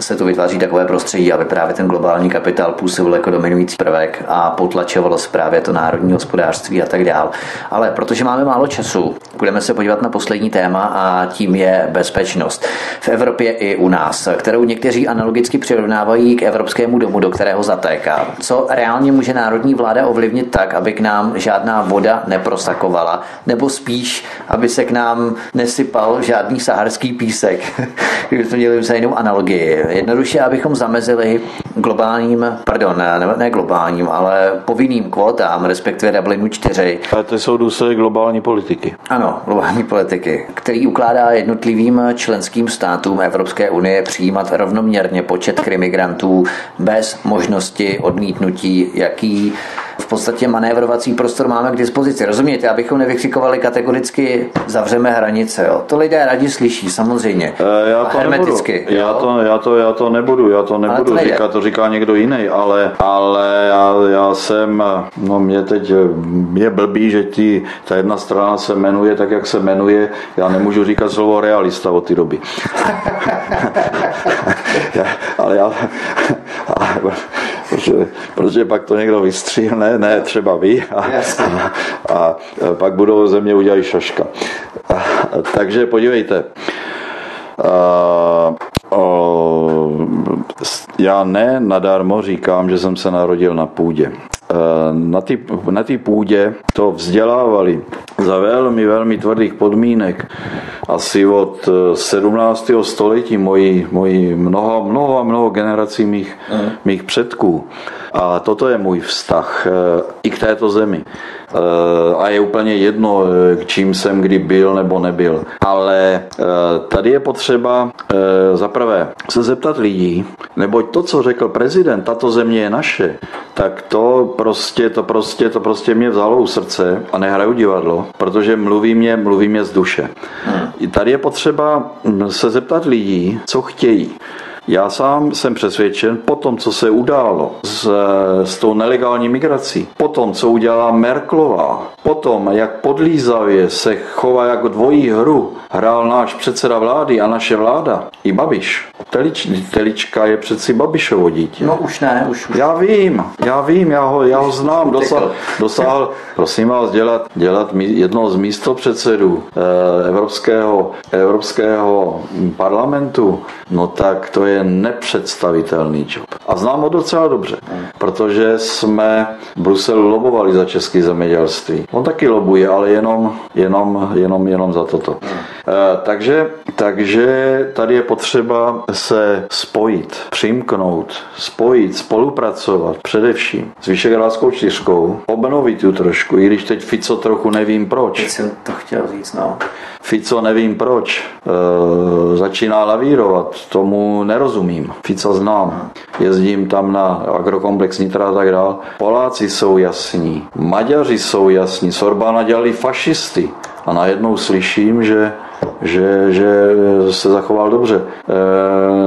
se tu vytváří takové prostředí, aby právě ten globální kapitál působil jako dominující prvek a potlačovalo se právě to národní hospodářství a tak dál. Ale protože máme málo času, budeme se podívat na poslední téma a tím je bezpečnost. V Evropě i u nás, kterou někteří analogicky přirovnávají k evropskému domu, do kterého zatéká. Co reálně může národní vláda ovlivnit tak, aby k nám žádná voda neprosakovala, nebo spíš, aby se k nám nesypal žádný saharský písek. Kdyby to měli za jinou analogii jednoduše, abychom zamezili globálním, pardon, ne, ne globálním, ale povinným kvótám, respektive Dublinu 4. Ale to jsou důsledky globální politiky. Ano, globální politiky, který ukládá jednotlivým členským státům Evropské unie přijímat rovnoměrně počet krimigrantů bez možnosti odmítnutí, jaký v podstatě manévrovací prostor máme k dispozici. Rozumíte, abychom nevykřikovali kategoricky zavřeme hranice. Jo. To lidé rádi slyší, samozřejmě. E, já to hermeticky. Nebudu. Já, to, já, to, já to nebudu, já to nebudu to říkat, to říká někdo jiný, ale, ale já, já jsem, no mě teď je blbý, že ti, ta jedna strana se jmenuje tak, jak se jmenuje, já nemůžu říkat slovo realista od té doby. ale já, ale, protože, protože pak to někdo vystříhne, ne třeba vy, a, a, a pak budou ze mě udělat šaška. A, takže podívejte, a, o, já ne nadarmo říkám, že jsem se narodil na půdě. Na té na půdě to vzdělávali za velmi, velmi tvrdých podmínek asi od 17. století moji, moji mnoho, mnoho a mnoho generací mých, mm. mých předků. A toto je můj vztah eh, i k této zemi. Eh, a je úplně jedno, eh, k čím jsem kdy byl nebo nebyl. Ale tady je potřeba zaprvé se zeptat lidí, neboť to, co řekl prezident, tato země je naše, tak to prostě, to prostě, to prostě mě vzalo u srdce a nehraju divadlo, protože mluví mě, mluví mě z duše. Hmm. Tady je potřeba se zeptat lidí, co chtějí. Já sám jsem přesvědčen, po tom, co se událo s, s tou nelegální migrací, po tom, co udělala Merklová, po tom, jak podlízavě se chová jako dvojí hru, hrál náš předseda vlády a naše vláda, i Babiš. Telič, telička je přeci Babišovo dítě. No už ne, už, už. Já vím, já vím, já ho, já ho znám, dosáhl, dosáhl, prosím vás, dělat, dělat jednoho z místopředsedů eh, Evropského, Evropského parlamentu, no tak to je nepředstavitelný job. A znám ho docela dobře, protože jsme v Bruselu lobovali za české zemědělství. On taky lobuje, ale jenom, jenom, jenom, jenom za toto. Eh, takže, takže tady je potřeba se spojit, přimknout, spojit, spolupracovat především s Vyšegrádskou čtyřkou, obnovit tu trošku, i když teď Fico trochu nevím proč. Teď jsem to chtěl říct, no. Fico nevím proč, e, začíná lavírovat, tomu nerozumím. Fico znám, jezdím tam na agrokomplex Nitra a tak dál. Poláci jsou jasní, Maďaři jsou jasní, Sorbána dělali fašisty. A najednou slyším, že že, že se zachoval dobře. E,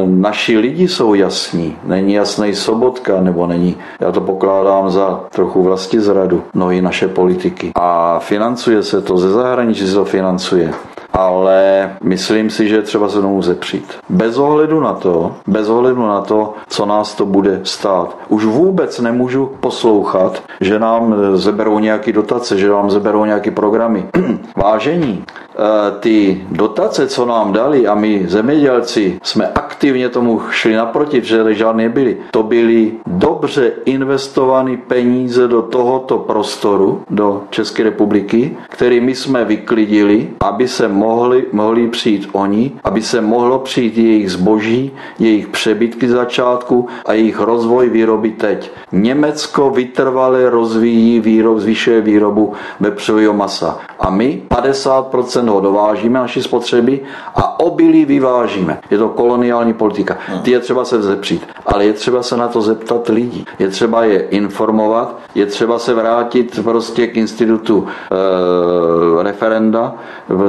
naši lidi jsou jasní, není jasný Sobotka, nebo není, já to pokládám za trochu vlastní zradu, no i naše politiky. A financuje se to, ze zahraničí se to financuje ale myslím si, že třeba se tomu zepřít. Bez ohledu na to, bez ohledu na to, co nás to bude stát. Už vůbec nemůžu poslouchat, že nám zeberou nějaký dotace, že nám zeberou nějaký programy. Vážení, eh, ty dotace, co nám dali a my zemědělci jsme aktivně tomu šli naproti, že žádné byly. To byly dobře investované peníze do tohoto prostoru, do České republiky, který my jsme vyklidili, aby se mohli, mohli přijít oni, aby se mohlo přijít jejich zboží, jejich přebytky začátku a jejich rozvoj výroby teď. Německo vytrvale rozvíjí výrob, zvyšuje výrobu vepřového masa. A my 50% ho dovážíme, naši spotřeby, a obilí vyvážíme. Je to koloniální politika. Ty je třeba se zepřít, ale je třeba se na to zeptat lidí. Je třeba je informovat, je třeba se vrátit prostě k institutu e, referenda,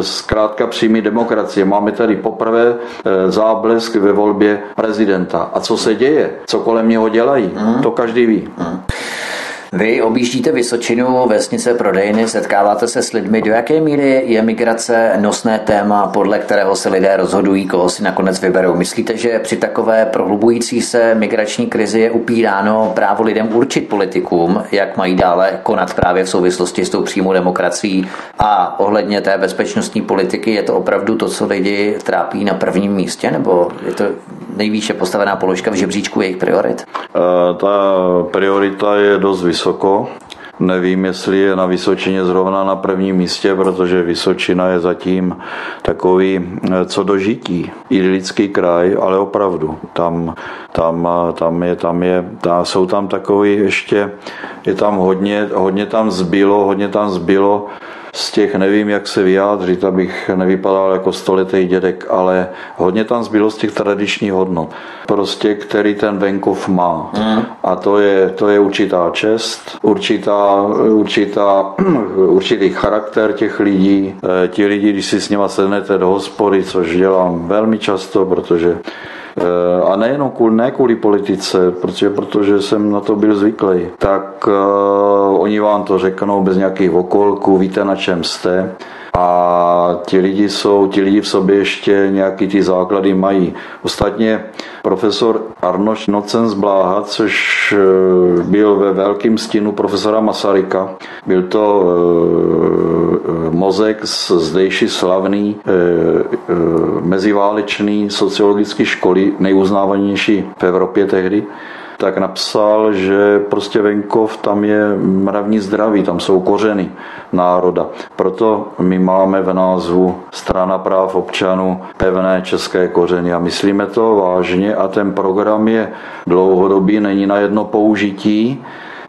zkrátka přímý demokracie. Máme tady poprvé e, záblesk ve volbě prezidenta. A co se děje, co kolem něho dělají, mm. to každý ví. Mm. Vy objíždíte Vysočinu, vesnice, prodejny, setkáváte se s lidmi. Do jaké míry je migrace nosné téma, podle kterého se lidé rozhodují, koho si nakonec vyberou? Myslíte, že při takové prohlubující se migrační krizi je upíráno právo lidem určit politikům, jak mají dále konat právě v souvislosti s tou přímou demokracií a ohledně té bezpečnostní politiky je to opravdu to, co lidi trápí na prvním místě, nebo je to nejvýše postavená položka v žebříčku jejich priorit? Uh, ta priorita je dost vysoká vysoko. Nevím, jestli je na Vysočině zrovna na prvním místě, protože Vysočina je zatím takový eh, co do žití. Idylický kraj, ale opravdu. Tam, tam, tam je, tam je, tam, jsou tam takový ještě, je tam hodně, hodně tam zbylo, hodně tam zbylo z těch nevím, jak se vyjádřit, abych nevypadal jako stoletý dědek, ale hodně tam zbylo z těch tradičních hodnot, prostě který ten venkov má. Mm. A to je, to je určitá čest, určitá, určitá, určitý charakter těch lidí. E, ti lidi, když si s nima sednete do hospody, což dělám velmi často, protože Eh, a nejenom kvůli, ne kvůli politice, protože, protože jsem na to byl zvyklý, tak uh, oni vám to řeknou bez nějakých okolků, víte na čem jste a ti lidi jsou, ti lidi v sobě ještě nějaký ty základy mají. Ostatně profesor Arnoš Nocen z Bláha, což eh, byl ve velkém stínu profesora Masaryka, byl to mozek z zdejší slavný meziválečný sociologické školy, nejuznávanější v Evropě tehdy, tak napsal, že prostě venkov tam je mravní zdraví, tam jsou kořeny národa. Proto my máme v názvu Strana práv občanů pevné české kořeny a myslíme to vážně a ten program je dlouhodobý, není na jedno použití,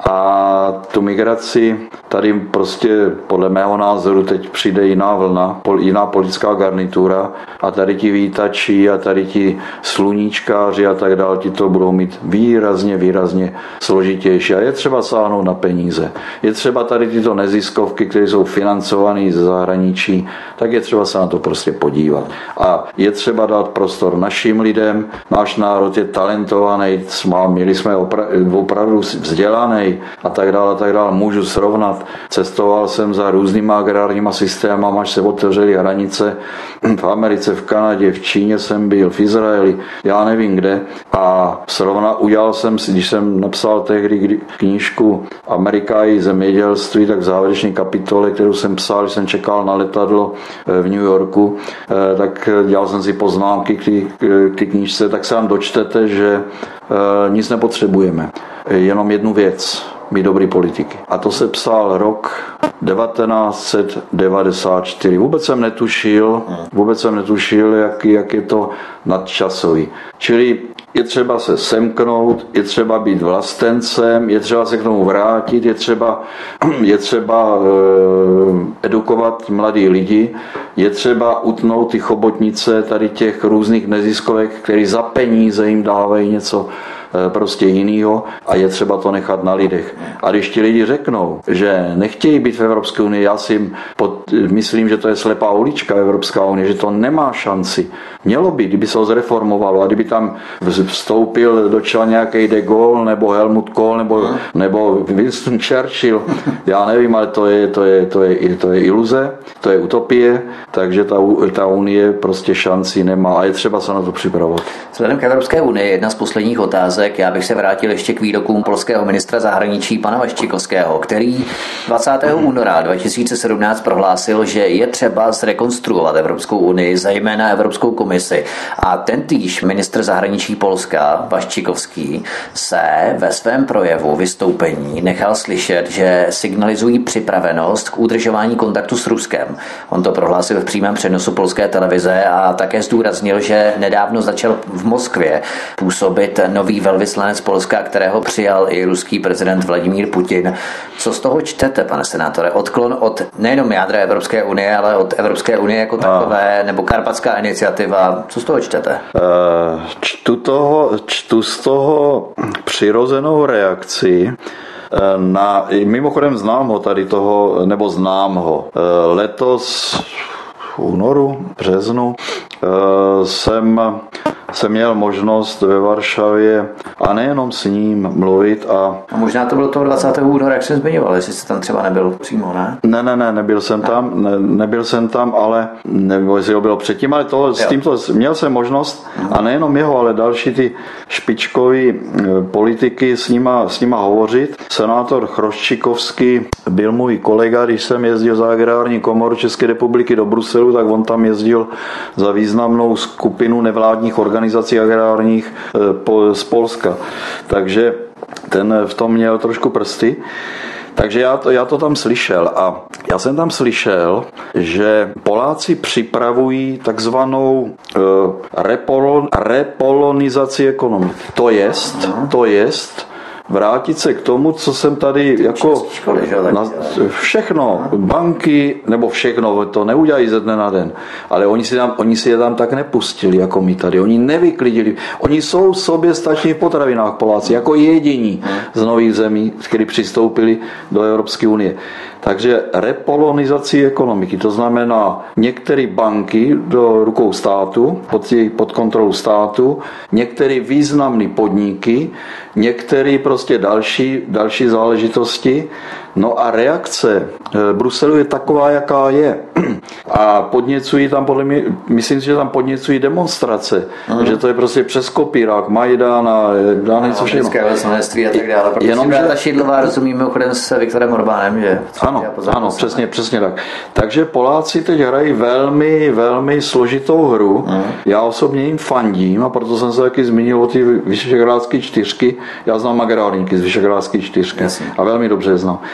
A tu migraci tady prostě podle mého názoru teď přijde jiná vlna, jiná politická garnitura a tady ti vítači a tady ti sluníčkáři a tak dále, ti to budou mít výrazně, výrazně složitější. A je třeba sáhnout na peníze. Je třeba tady tyto neziskovky, které jsou financované ze zahraničí, tak je třeba se na to prostě podívat. A je třeba dát prostor našim lidem. Náš národ je talentovaný, měli jsme opravdu vzdělaný a tak dále, a tak dále. Můžu srovnat. Cestoval jsem za různýma agrárníma systémy, až se otevřely hranice v Americe, v Kanadě, v Číně jsem byl, v Izraeli, já nevím kde. A srovna udělal jsem si, když jsem napsal tehdy knížku Amerika i zemědělství, tak v závěrečné kapitole, kterou jsem psal, když jsem čekal na letadlo eh, v New Yorku, eh, tak dělal jsem si poznámky k té knížce, tak se tam dočtete, že eh, nic nepotřebujeme. Jenom jednu věc, mít dobrý politiky. A to se psal rok 1994. Vůbec jsem netušil, vůbec jsem netušil, jak, jak je to nadčasový. Čili je třeba se semknout, je třeba být vlastencem, je třeba se k tomu vrátit, je třeba, je třeba uh, edukovat mladí lidi, je třeba utnout ty chobotnice tady těch různých neziskovek, který za peníze jim dávají něco Eh, prostě jinýho a je třeba to nechat na lidech. A když ti lidi řeknou, že nechtějí být v Evropské unii, já si pod, myslím, že to je slepá ulička Evropská unie, že to nemá šanci. Mělo by, kdyby se ho zreformovalo a kdyby tam vstoupil do čela nějaký de Gaulle nebo Helmut Kohl nebo, nebo Winston Churchill, já nevím, ale to je, to je, to je, to je iluze, to je utopie, takže ta, ta unie prostě šanci nemá a je třeba se na to připravovat. Vzhledem k Evropské unii jedna z posledních otázek otázek. Já bych se vrátil ještě k výrokům polského ministra zahraničí pana Vaščikovského, který 20. února 2017 prohlásil, že je třeba zrekonstruovat Evropskou unii, zejména Evropskou komisi. A ten týž ministr zahraničí Polska, Vaščikovský, se ve svém projevu vystoupení nechal slyšet, že signalizují připravenost k udržování kontaktu s Ruskem. On to prohlásil v přímém přenosu polské televize a také zdůraznil, že nedávno začal v Moskvě působit nový velký velvyslanec Polska, kterého přijal i ruský prezident Vladimír Putin. Co z toho čtete, pane senátore? Odklon od nejenom jádra Evropské unie, ale od Evropské unie jako takové, a... nebo Karpatská iniciativa. Co z toho čtete? Uh, čtu, toho, čtu z toho přirozenou reakci eh, na, mimochodem znám ho tady toho, nebo znám ho. Eh, letos v únoru, březnu jsem jsem měl možnost ve Varšavě a nejenom s ním mluvit. A, a možná to bylo toho 20. února, jak jsem zmiňoval, jestli jste tam třeba nebyl přímo, ne? Ne, ne, ne, nebyl jsem ne. tam, ne, nebyl jsem tam, ale nebo jestli ho bylo předtím, ale to, s tímto měl jsem možnost a nejenom jeho, ale další ty špičkový e, politiky s nima, s nima hovořit. Senátor Chroščikovský byl můj kolega, když jsem jezdil za agrární komoru České republiky do Bruselu, tak on tam jezdil za významnou skupinu nevládních organizací agrárních eh, z Polska. Takže ten v tom měl trošku prsty. Takže já to, já to tam slyšel a já jsem tam slyšel, že Poláci připravují takzvanou uh, repolon, repolonizaci ekonomiky. To jest, to jest, vrátit se k tomu, co jsem tady jako na, všechno, banky, nebo všechno, to neudělají ze dne na den, ale oni si, tam, oni si je tam tak nepustili, jako my tady, oni nevyklidili, oni jsou sobě stační v potravinách Poláci, jako jediní z nových zemí, kteří přistoupili do Evropské unie. Takže repolonizací ekonomiky, to znamená některé banky do rukou státu, pod, pod kontrolou státu, některé významné podniky, některé prostě další, další záležitosti. No a reakce eh, Bruselu je taková, jaká je. A podněcují tam, podle mě, myslím si, že tam podněcují demonstrace, uh-huh. že to je prostě přes kopírák, Majdan a dá něco všechno. a tak dále. Protože Jenom, že... ta Šidlová rozumí mimochodem s Viktorem Orbánem, že? Ano, ano, přesně, přesně tak. Takže Poláci teď hrají velmi, velmi složitou hru. Uh-huh. Já osobně jim fandím a proto jsem se taky zmínil o ty Vyšehrádské čtyřky. Já znám agrárníky z Vyšehrádské čtyřky Jasně. a velmi dobře je znám.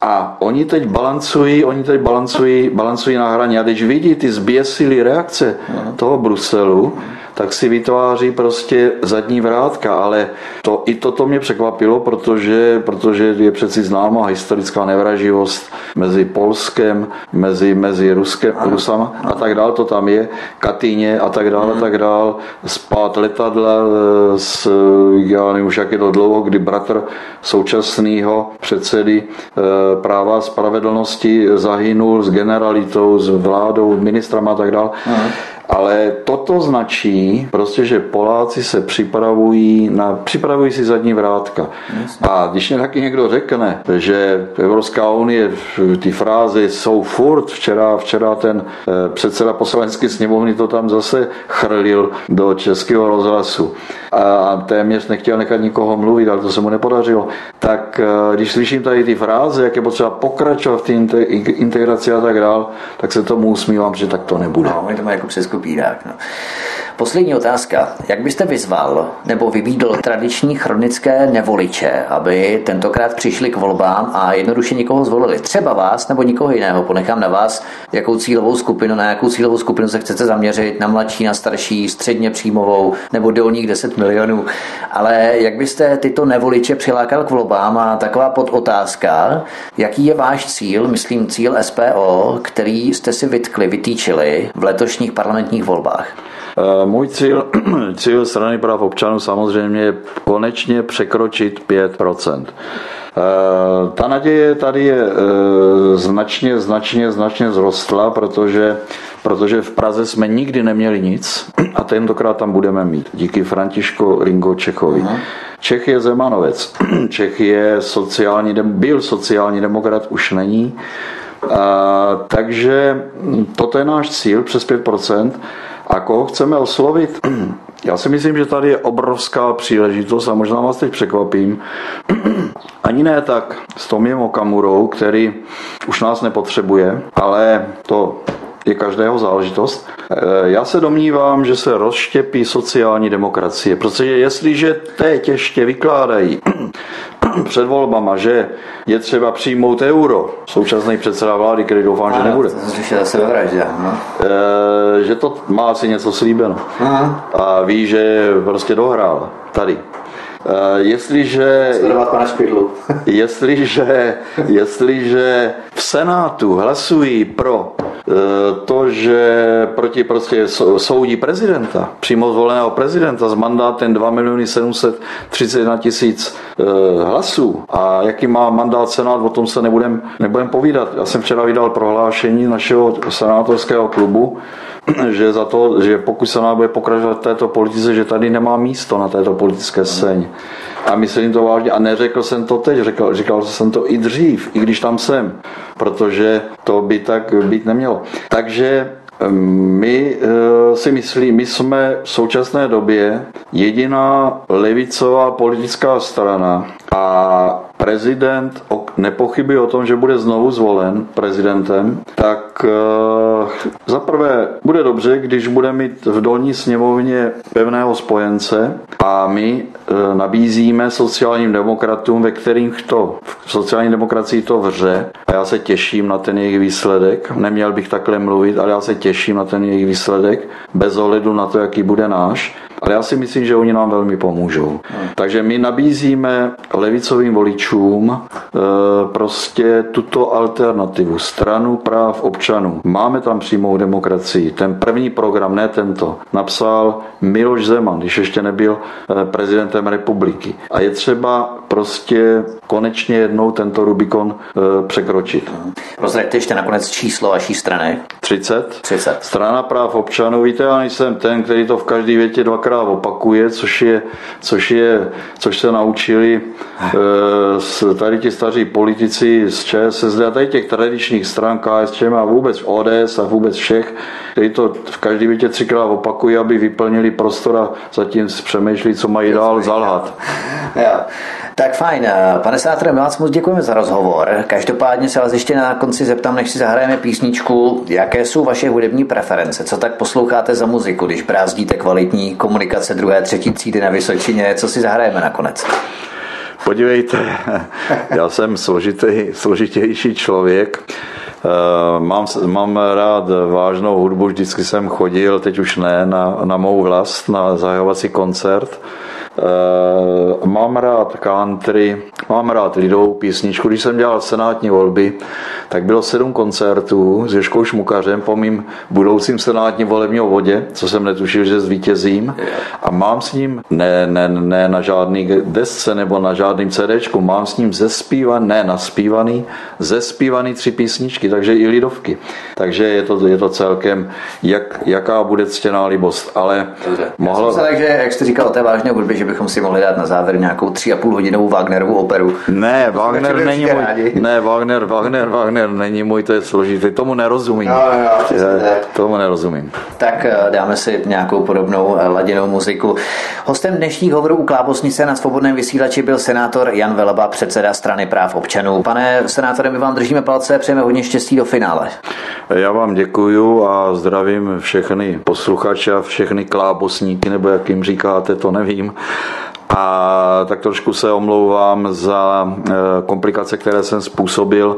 A oni teď balancují, oni teď balancují, balancují na hraně. A když vidí ty zběsilé reakce toho Bruselu, tak si vytváří prostě zadní vrátka, ale to, i toto mě překvapilo, protože, protože je přeci známá historická nevraživost mezi Polskem, mezi, mezi Ruskem, Rusama a tak dál, to tam je, Katyně a tak dál, a tak dál, spát letadla eh, s, já nevím už jak je to dlouho, kdy bratr současného předsedy eh, práva a spravedlnosti zahynul s generalitou, s vládou, ministrama a tak dál. Ale toto značí prostě, že Poláci se připravují na, připravují si zadní vrátka. A když mě taky někdo řekne, že Evropská unie, ty frázy jsou furt, včera, včera ten eh, předseda poslanecké sněmovny to tam zase chrlil do českého rozhlasu a téměř nechtěl nechat nikoho mluvit, ale to se mu nepodařilo. Tak eh, když slyším tady ty fráze, jak je potřeba pokračovat v té integraci a tak dál, tak se tomu usmívám, že tak to nebude. No, to má jako přes kopírák. No. Poslední otázka. Jak byste vyzval nebo vybídl tradiční chronické nevoliče, aby tentokrát přišli k volbám a jednoduše někoho zvolili? Třeba vás nebo nikoho jiného. Ponechám na vás, jakou cílovou skupinu, na jakou cílovou skupinu se chcete zaměřit, na mladší, na starší, středně příjmovou nebo dolních 10 milionů. Ale jak byste tyto nevoliče přilákal k volbám a taková podotázka, jaký je váš cíl, myslím cíl SPO, který jste si vytkli, vytýčili v letošních parlamentních volbách? Eh, můj cíl, cíl strany práv občanů samozřejmě je konečně překročit 5%. Eh, ta naděje tady je eh, značně, značně, značně zrostla, protože, protože v Praze jsme nikdy neměli nic a tentokrát tam budeme mít. Díky Františko Ringo Čechovi. Čech je Zemanovec. Čech je sociální, byl sociální demokrat, už není. A, takže toto je náš cíl, přes 5%. A koho chceme oslovit? Já si myslím, že tady je obrovská příležitost a možná vás teď překvapím. Ani ne tak s Tomiem Okamurou, který už nás nepotřebuje, ale to je každého záležitost. Eh, já se domnívám, že se rozštěpí sociální demokracie, protože jestliže teď ještě vykládají před volbama, že je třeba přijmout euro, současný předseda vlády, který doufám, že nebude. se no. E, že to má asi něco slíbeno. Aha. A ví, že prostě dohrál tady. E, jestliže, jestliže, jestliže v Senátu hlasují pro Eh, to, že proti prostě soudí prezidenta, přímo zvoleného prezidenta s mandátem 2 miliony 731 tisíc eh, hlasů a jaký má mandát Senát, o tom se nebudem, nebudem povídat. Já jsem včera vydal prohlášení našeho senátorského klubu, že za to, že pokud se bude pokračovat v této politice, že tady nemá místo na této politické scéně. A myslím to vážně. A neřekl jsem to teď, řekl, říkal jsem to i dřív, i když tam jsem, protože to by tak být nemělo. Takže my eh, si myslíme, my jsme v současné době jediná levicová politická strana a prezident nepochybuje o tom, že bude znovu zvolen prezidentem, tak eh, za prvé bude dobře, když bude mít v dolní sněmovně pevného spojence a my eh, nabízíme sociálním demokratům, ve kterých to v sociální demokracii to vře a já se těším na ten jejich výsledek. Neměl bych takhle mluvit, ale já se těším na ten jejich výsledek bez ohledu na to, jaký bude náš. Ale já si myslím, že oni nám velmi pomůžou. Takže my nabízíme levicovým voličům e, prostě tuto alternativu, stranu práv občanů. Máme tam přímou demokracii. Ten první program, ne tento, napsal Miloš Zeman, když ještě nebyl e, prezidentem republiky. A je třeba prostě konečně jednou tento Rubikon e, překročit. Prozraďte ještě nakonec číslo vaší strany. 30. 30. Strana práv občanů. Víte, já nejsem ten, který to v každé větě dvakrát opakuje, což, je, což, je, což se naučili e, tady ti staří politici z ČSSD a tady těch tradičních stran KSČM a vůbec ODS a vůbec všech, kteří to v každé větě třikrát opakují, aby vyplnili prostor a zatím přemýšlí, co mají dál zalhat. Ja. Tak fajn. Pane senátore, my vás moc děkujeme za rozhovor. Každopádně se vás ještě na konci zeptám, než si zahrajeme písničku, jaké jsou vaše hudební preference, co tak posloucháte za muziku, když brázdíte kvalitní komunikace druhé, třetí třídy na Vysočině, co si zahrajeme nakonec? Podívejte, já jsem složitý, složitější člověk. Eh, mám, mám rád vážnou hudbu, vždycky jsem chodil, teď už ne, na, na mou vlast, na zahajovací koncert. Eh, mám rád country, mám rád lidovou písničku. Když jsem dělal senátní volby, tak bylo sedm koncertů s Ježkou Šmukařem po mým budoucím senátním volebním vodě, co jsem netušil, že zvítězím. A mám s ním, ne, ne, ne na žádný desce nebo na žádným CDčku, mám s ním zespívaný, ne naspívaný, zespívaný tři písničky, takže i lidovky. Takže je to, je to celkem, jak, jaká bude ctěná libost. Ale mohlo... Takže, jak jste říkal o té vážné hudbě, že bychom si mohli dát na závěr nějakou tři a půl hodinovou Wagnerovou operu. Ne, Wagner není můj, ne, Wagner, Wagner, Wagner není můj, to je složitý, tomu nerozumím. No, no, je, tomu nerozumím. Tak eh, dáme si nějakou podobnou eh, ladinou muziku. Hostem dnešních hovorů u Klábosnice na svobodném vysílači byl senátor Jan Veleba, předseda strany práv občanů. Pane senátore, my vám držíme palce, přejeme hodně štěstí do finále. Já vám děkuju a zdravím všechny posluchače a všechny klábosníky, nebo jak jim říkáte, to nevím. A tak trošku se omlouvám za eh, komplikace, které jsem způsobil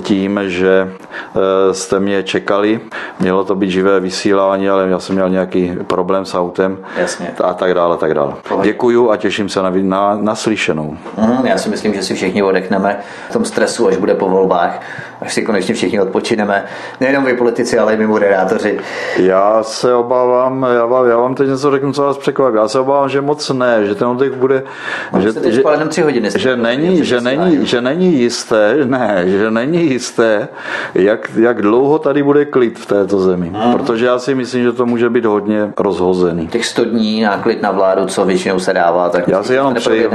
tím, že eh, jste mě čekali. Mělo to být živé vysílání, ale já jsem měl nějaký problém s autem Jasně. a tak dále, tak dále. Děkuju a těším se na, na, na slyšenou. Mm, já si myslím, že si všichni odechneme v tom stresu, až bude po volbách, až si konečně všichni odpočineme. Nejenom vy politici, ale i my moderátoři. Já se obávám, já vám, já vám teď něco řeknu, co vás překvapí. Já se obávám, že moc ne, že ten oddech bude, že, že, tři hodiny že, není, že, není, že není jisté, ne, že není jisté, jak, jak dlouho tady bude klid v této zemi. Hmm. Protože já si myslím, že to může být hodně rozhozený. Těch 100 dní na klid na vládu, co většinou se dává, tak já si jenom přeju,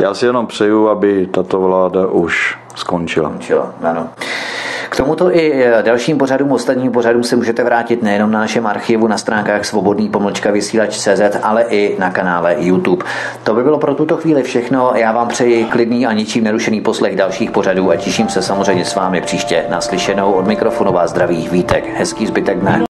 já si jenom přeju, aby tato vláda už skončila. Skončila, ano. K tomuto i e, dalším pořadům, ostatním pořadům se můžete vrátit nejenom na našem archivu na stránkách svobodný pomlčka vysílač.cz, ale i na kanále YouTube. To by bylo pro tuto chvíli všechno. Já vám přeji klidný a ničím nerušený poslech dalších pořadů a těším se samozřejmě s vámi příště naslyšenou. Od mikrofonu vás zdraví Vítek. Hezký zbytek dne.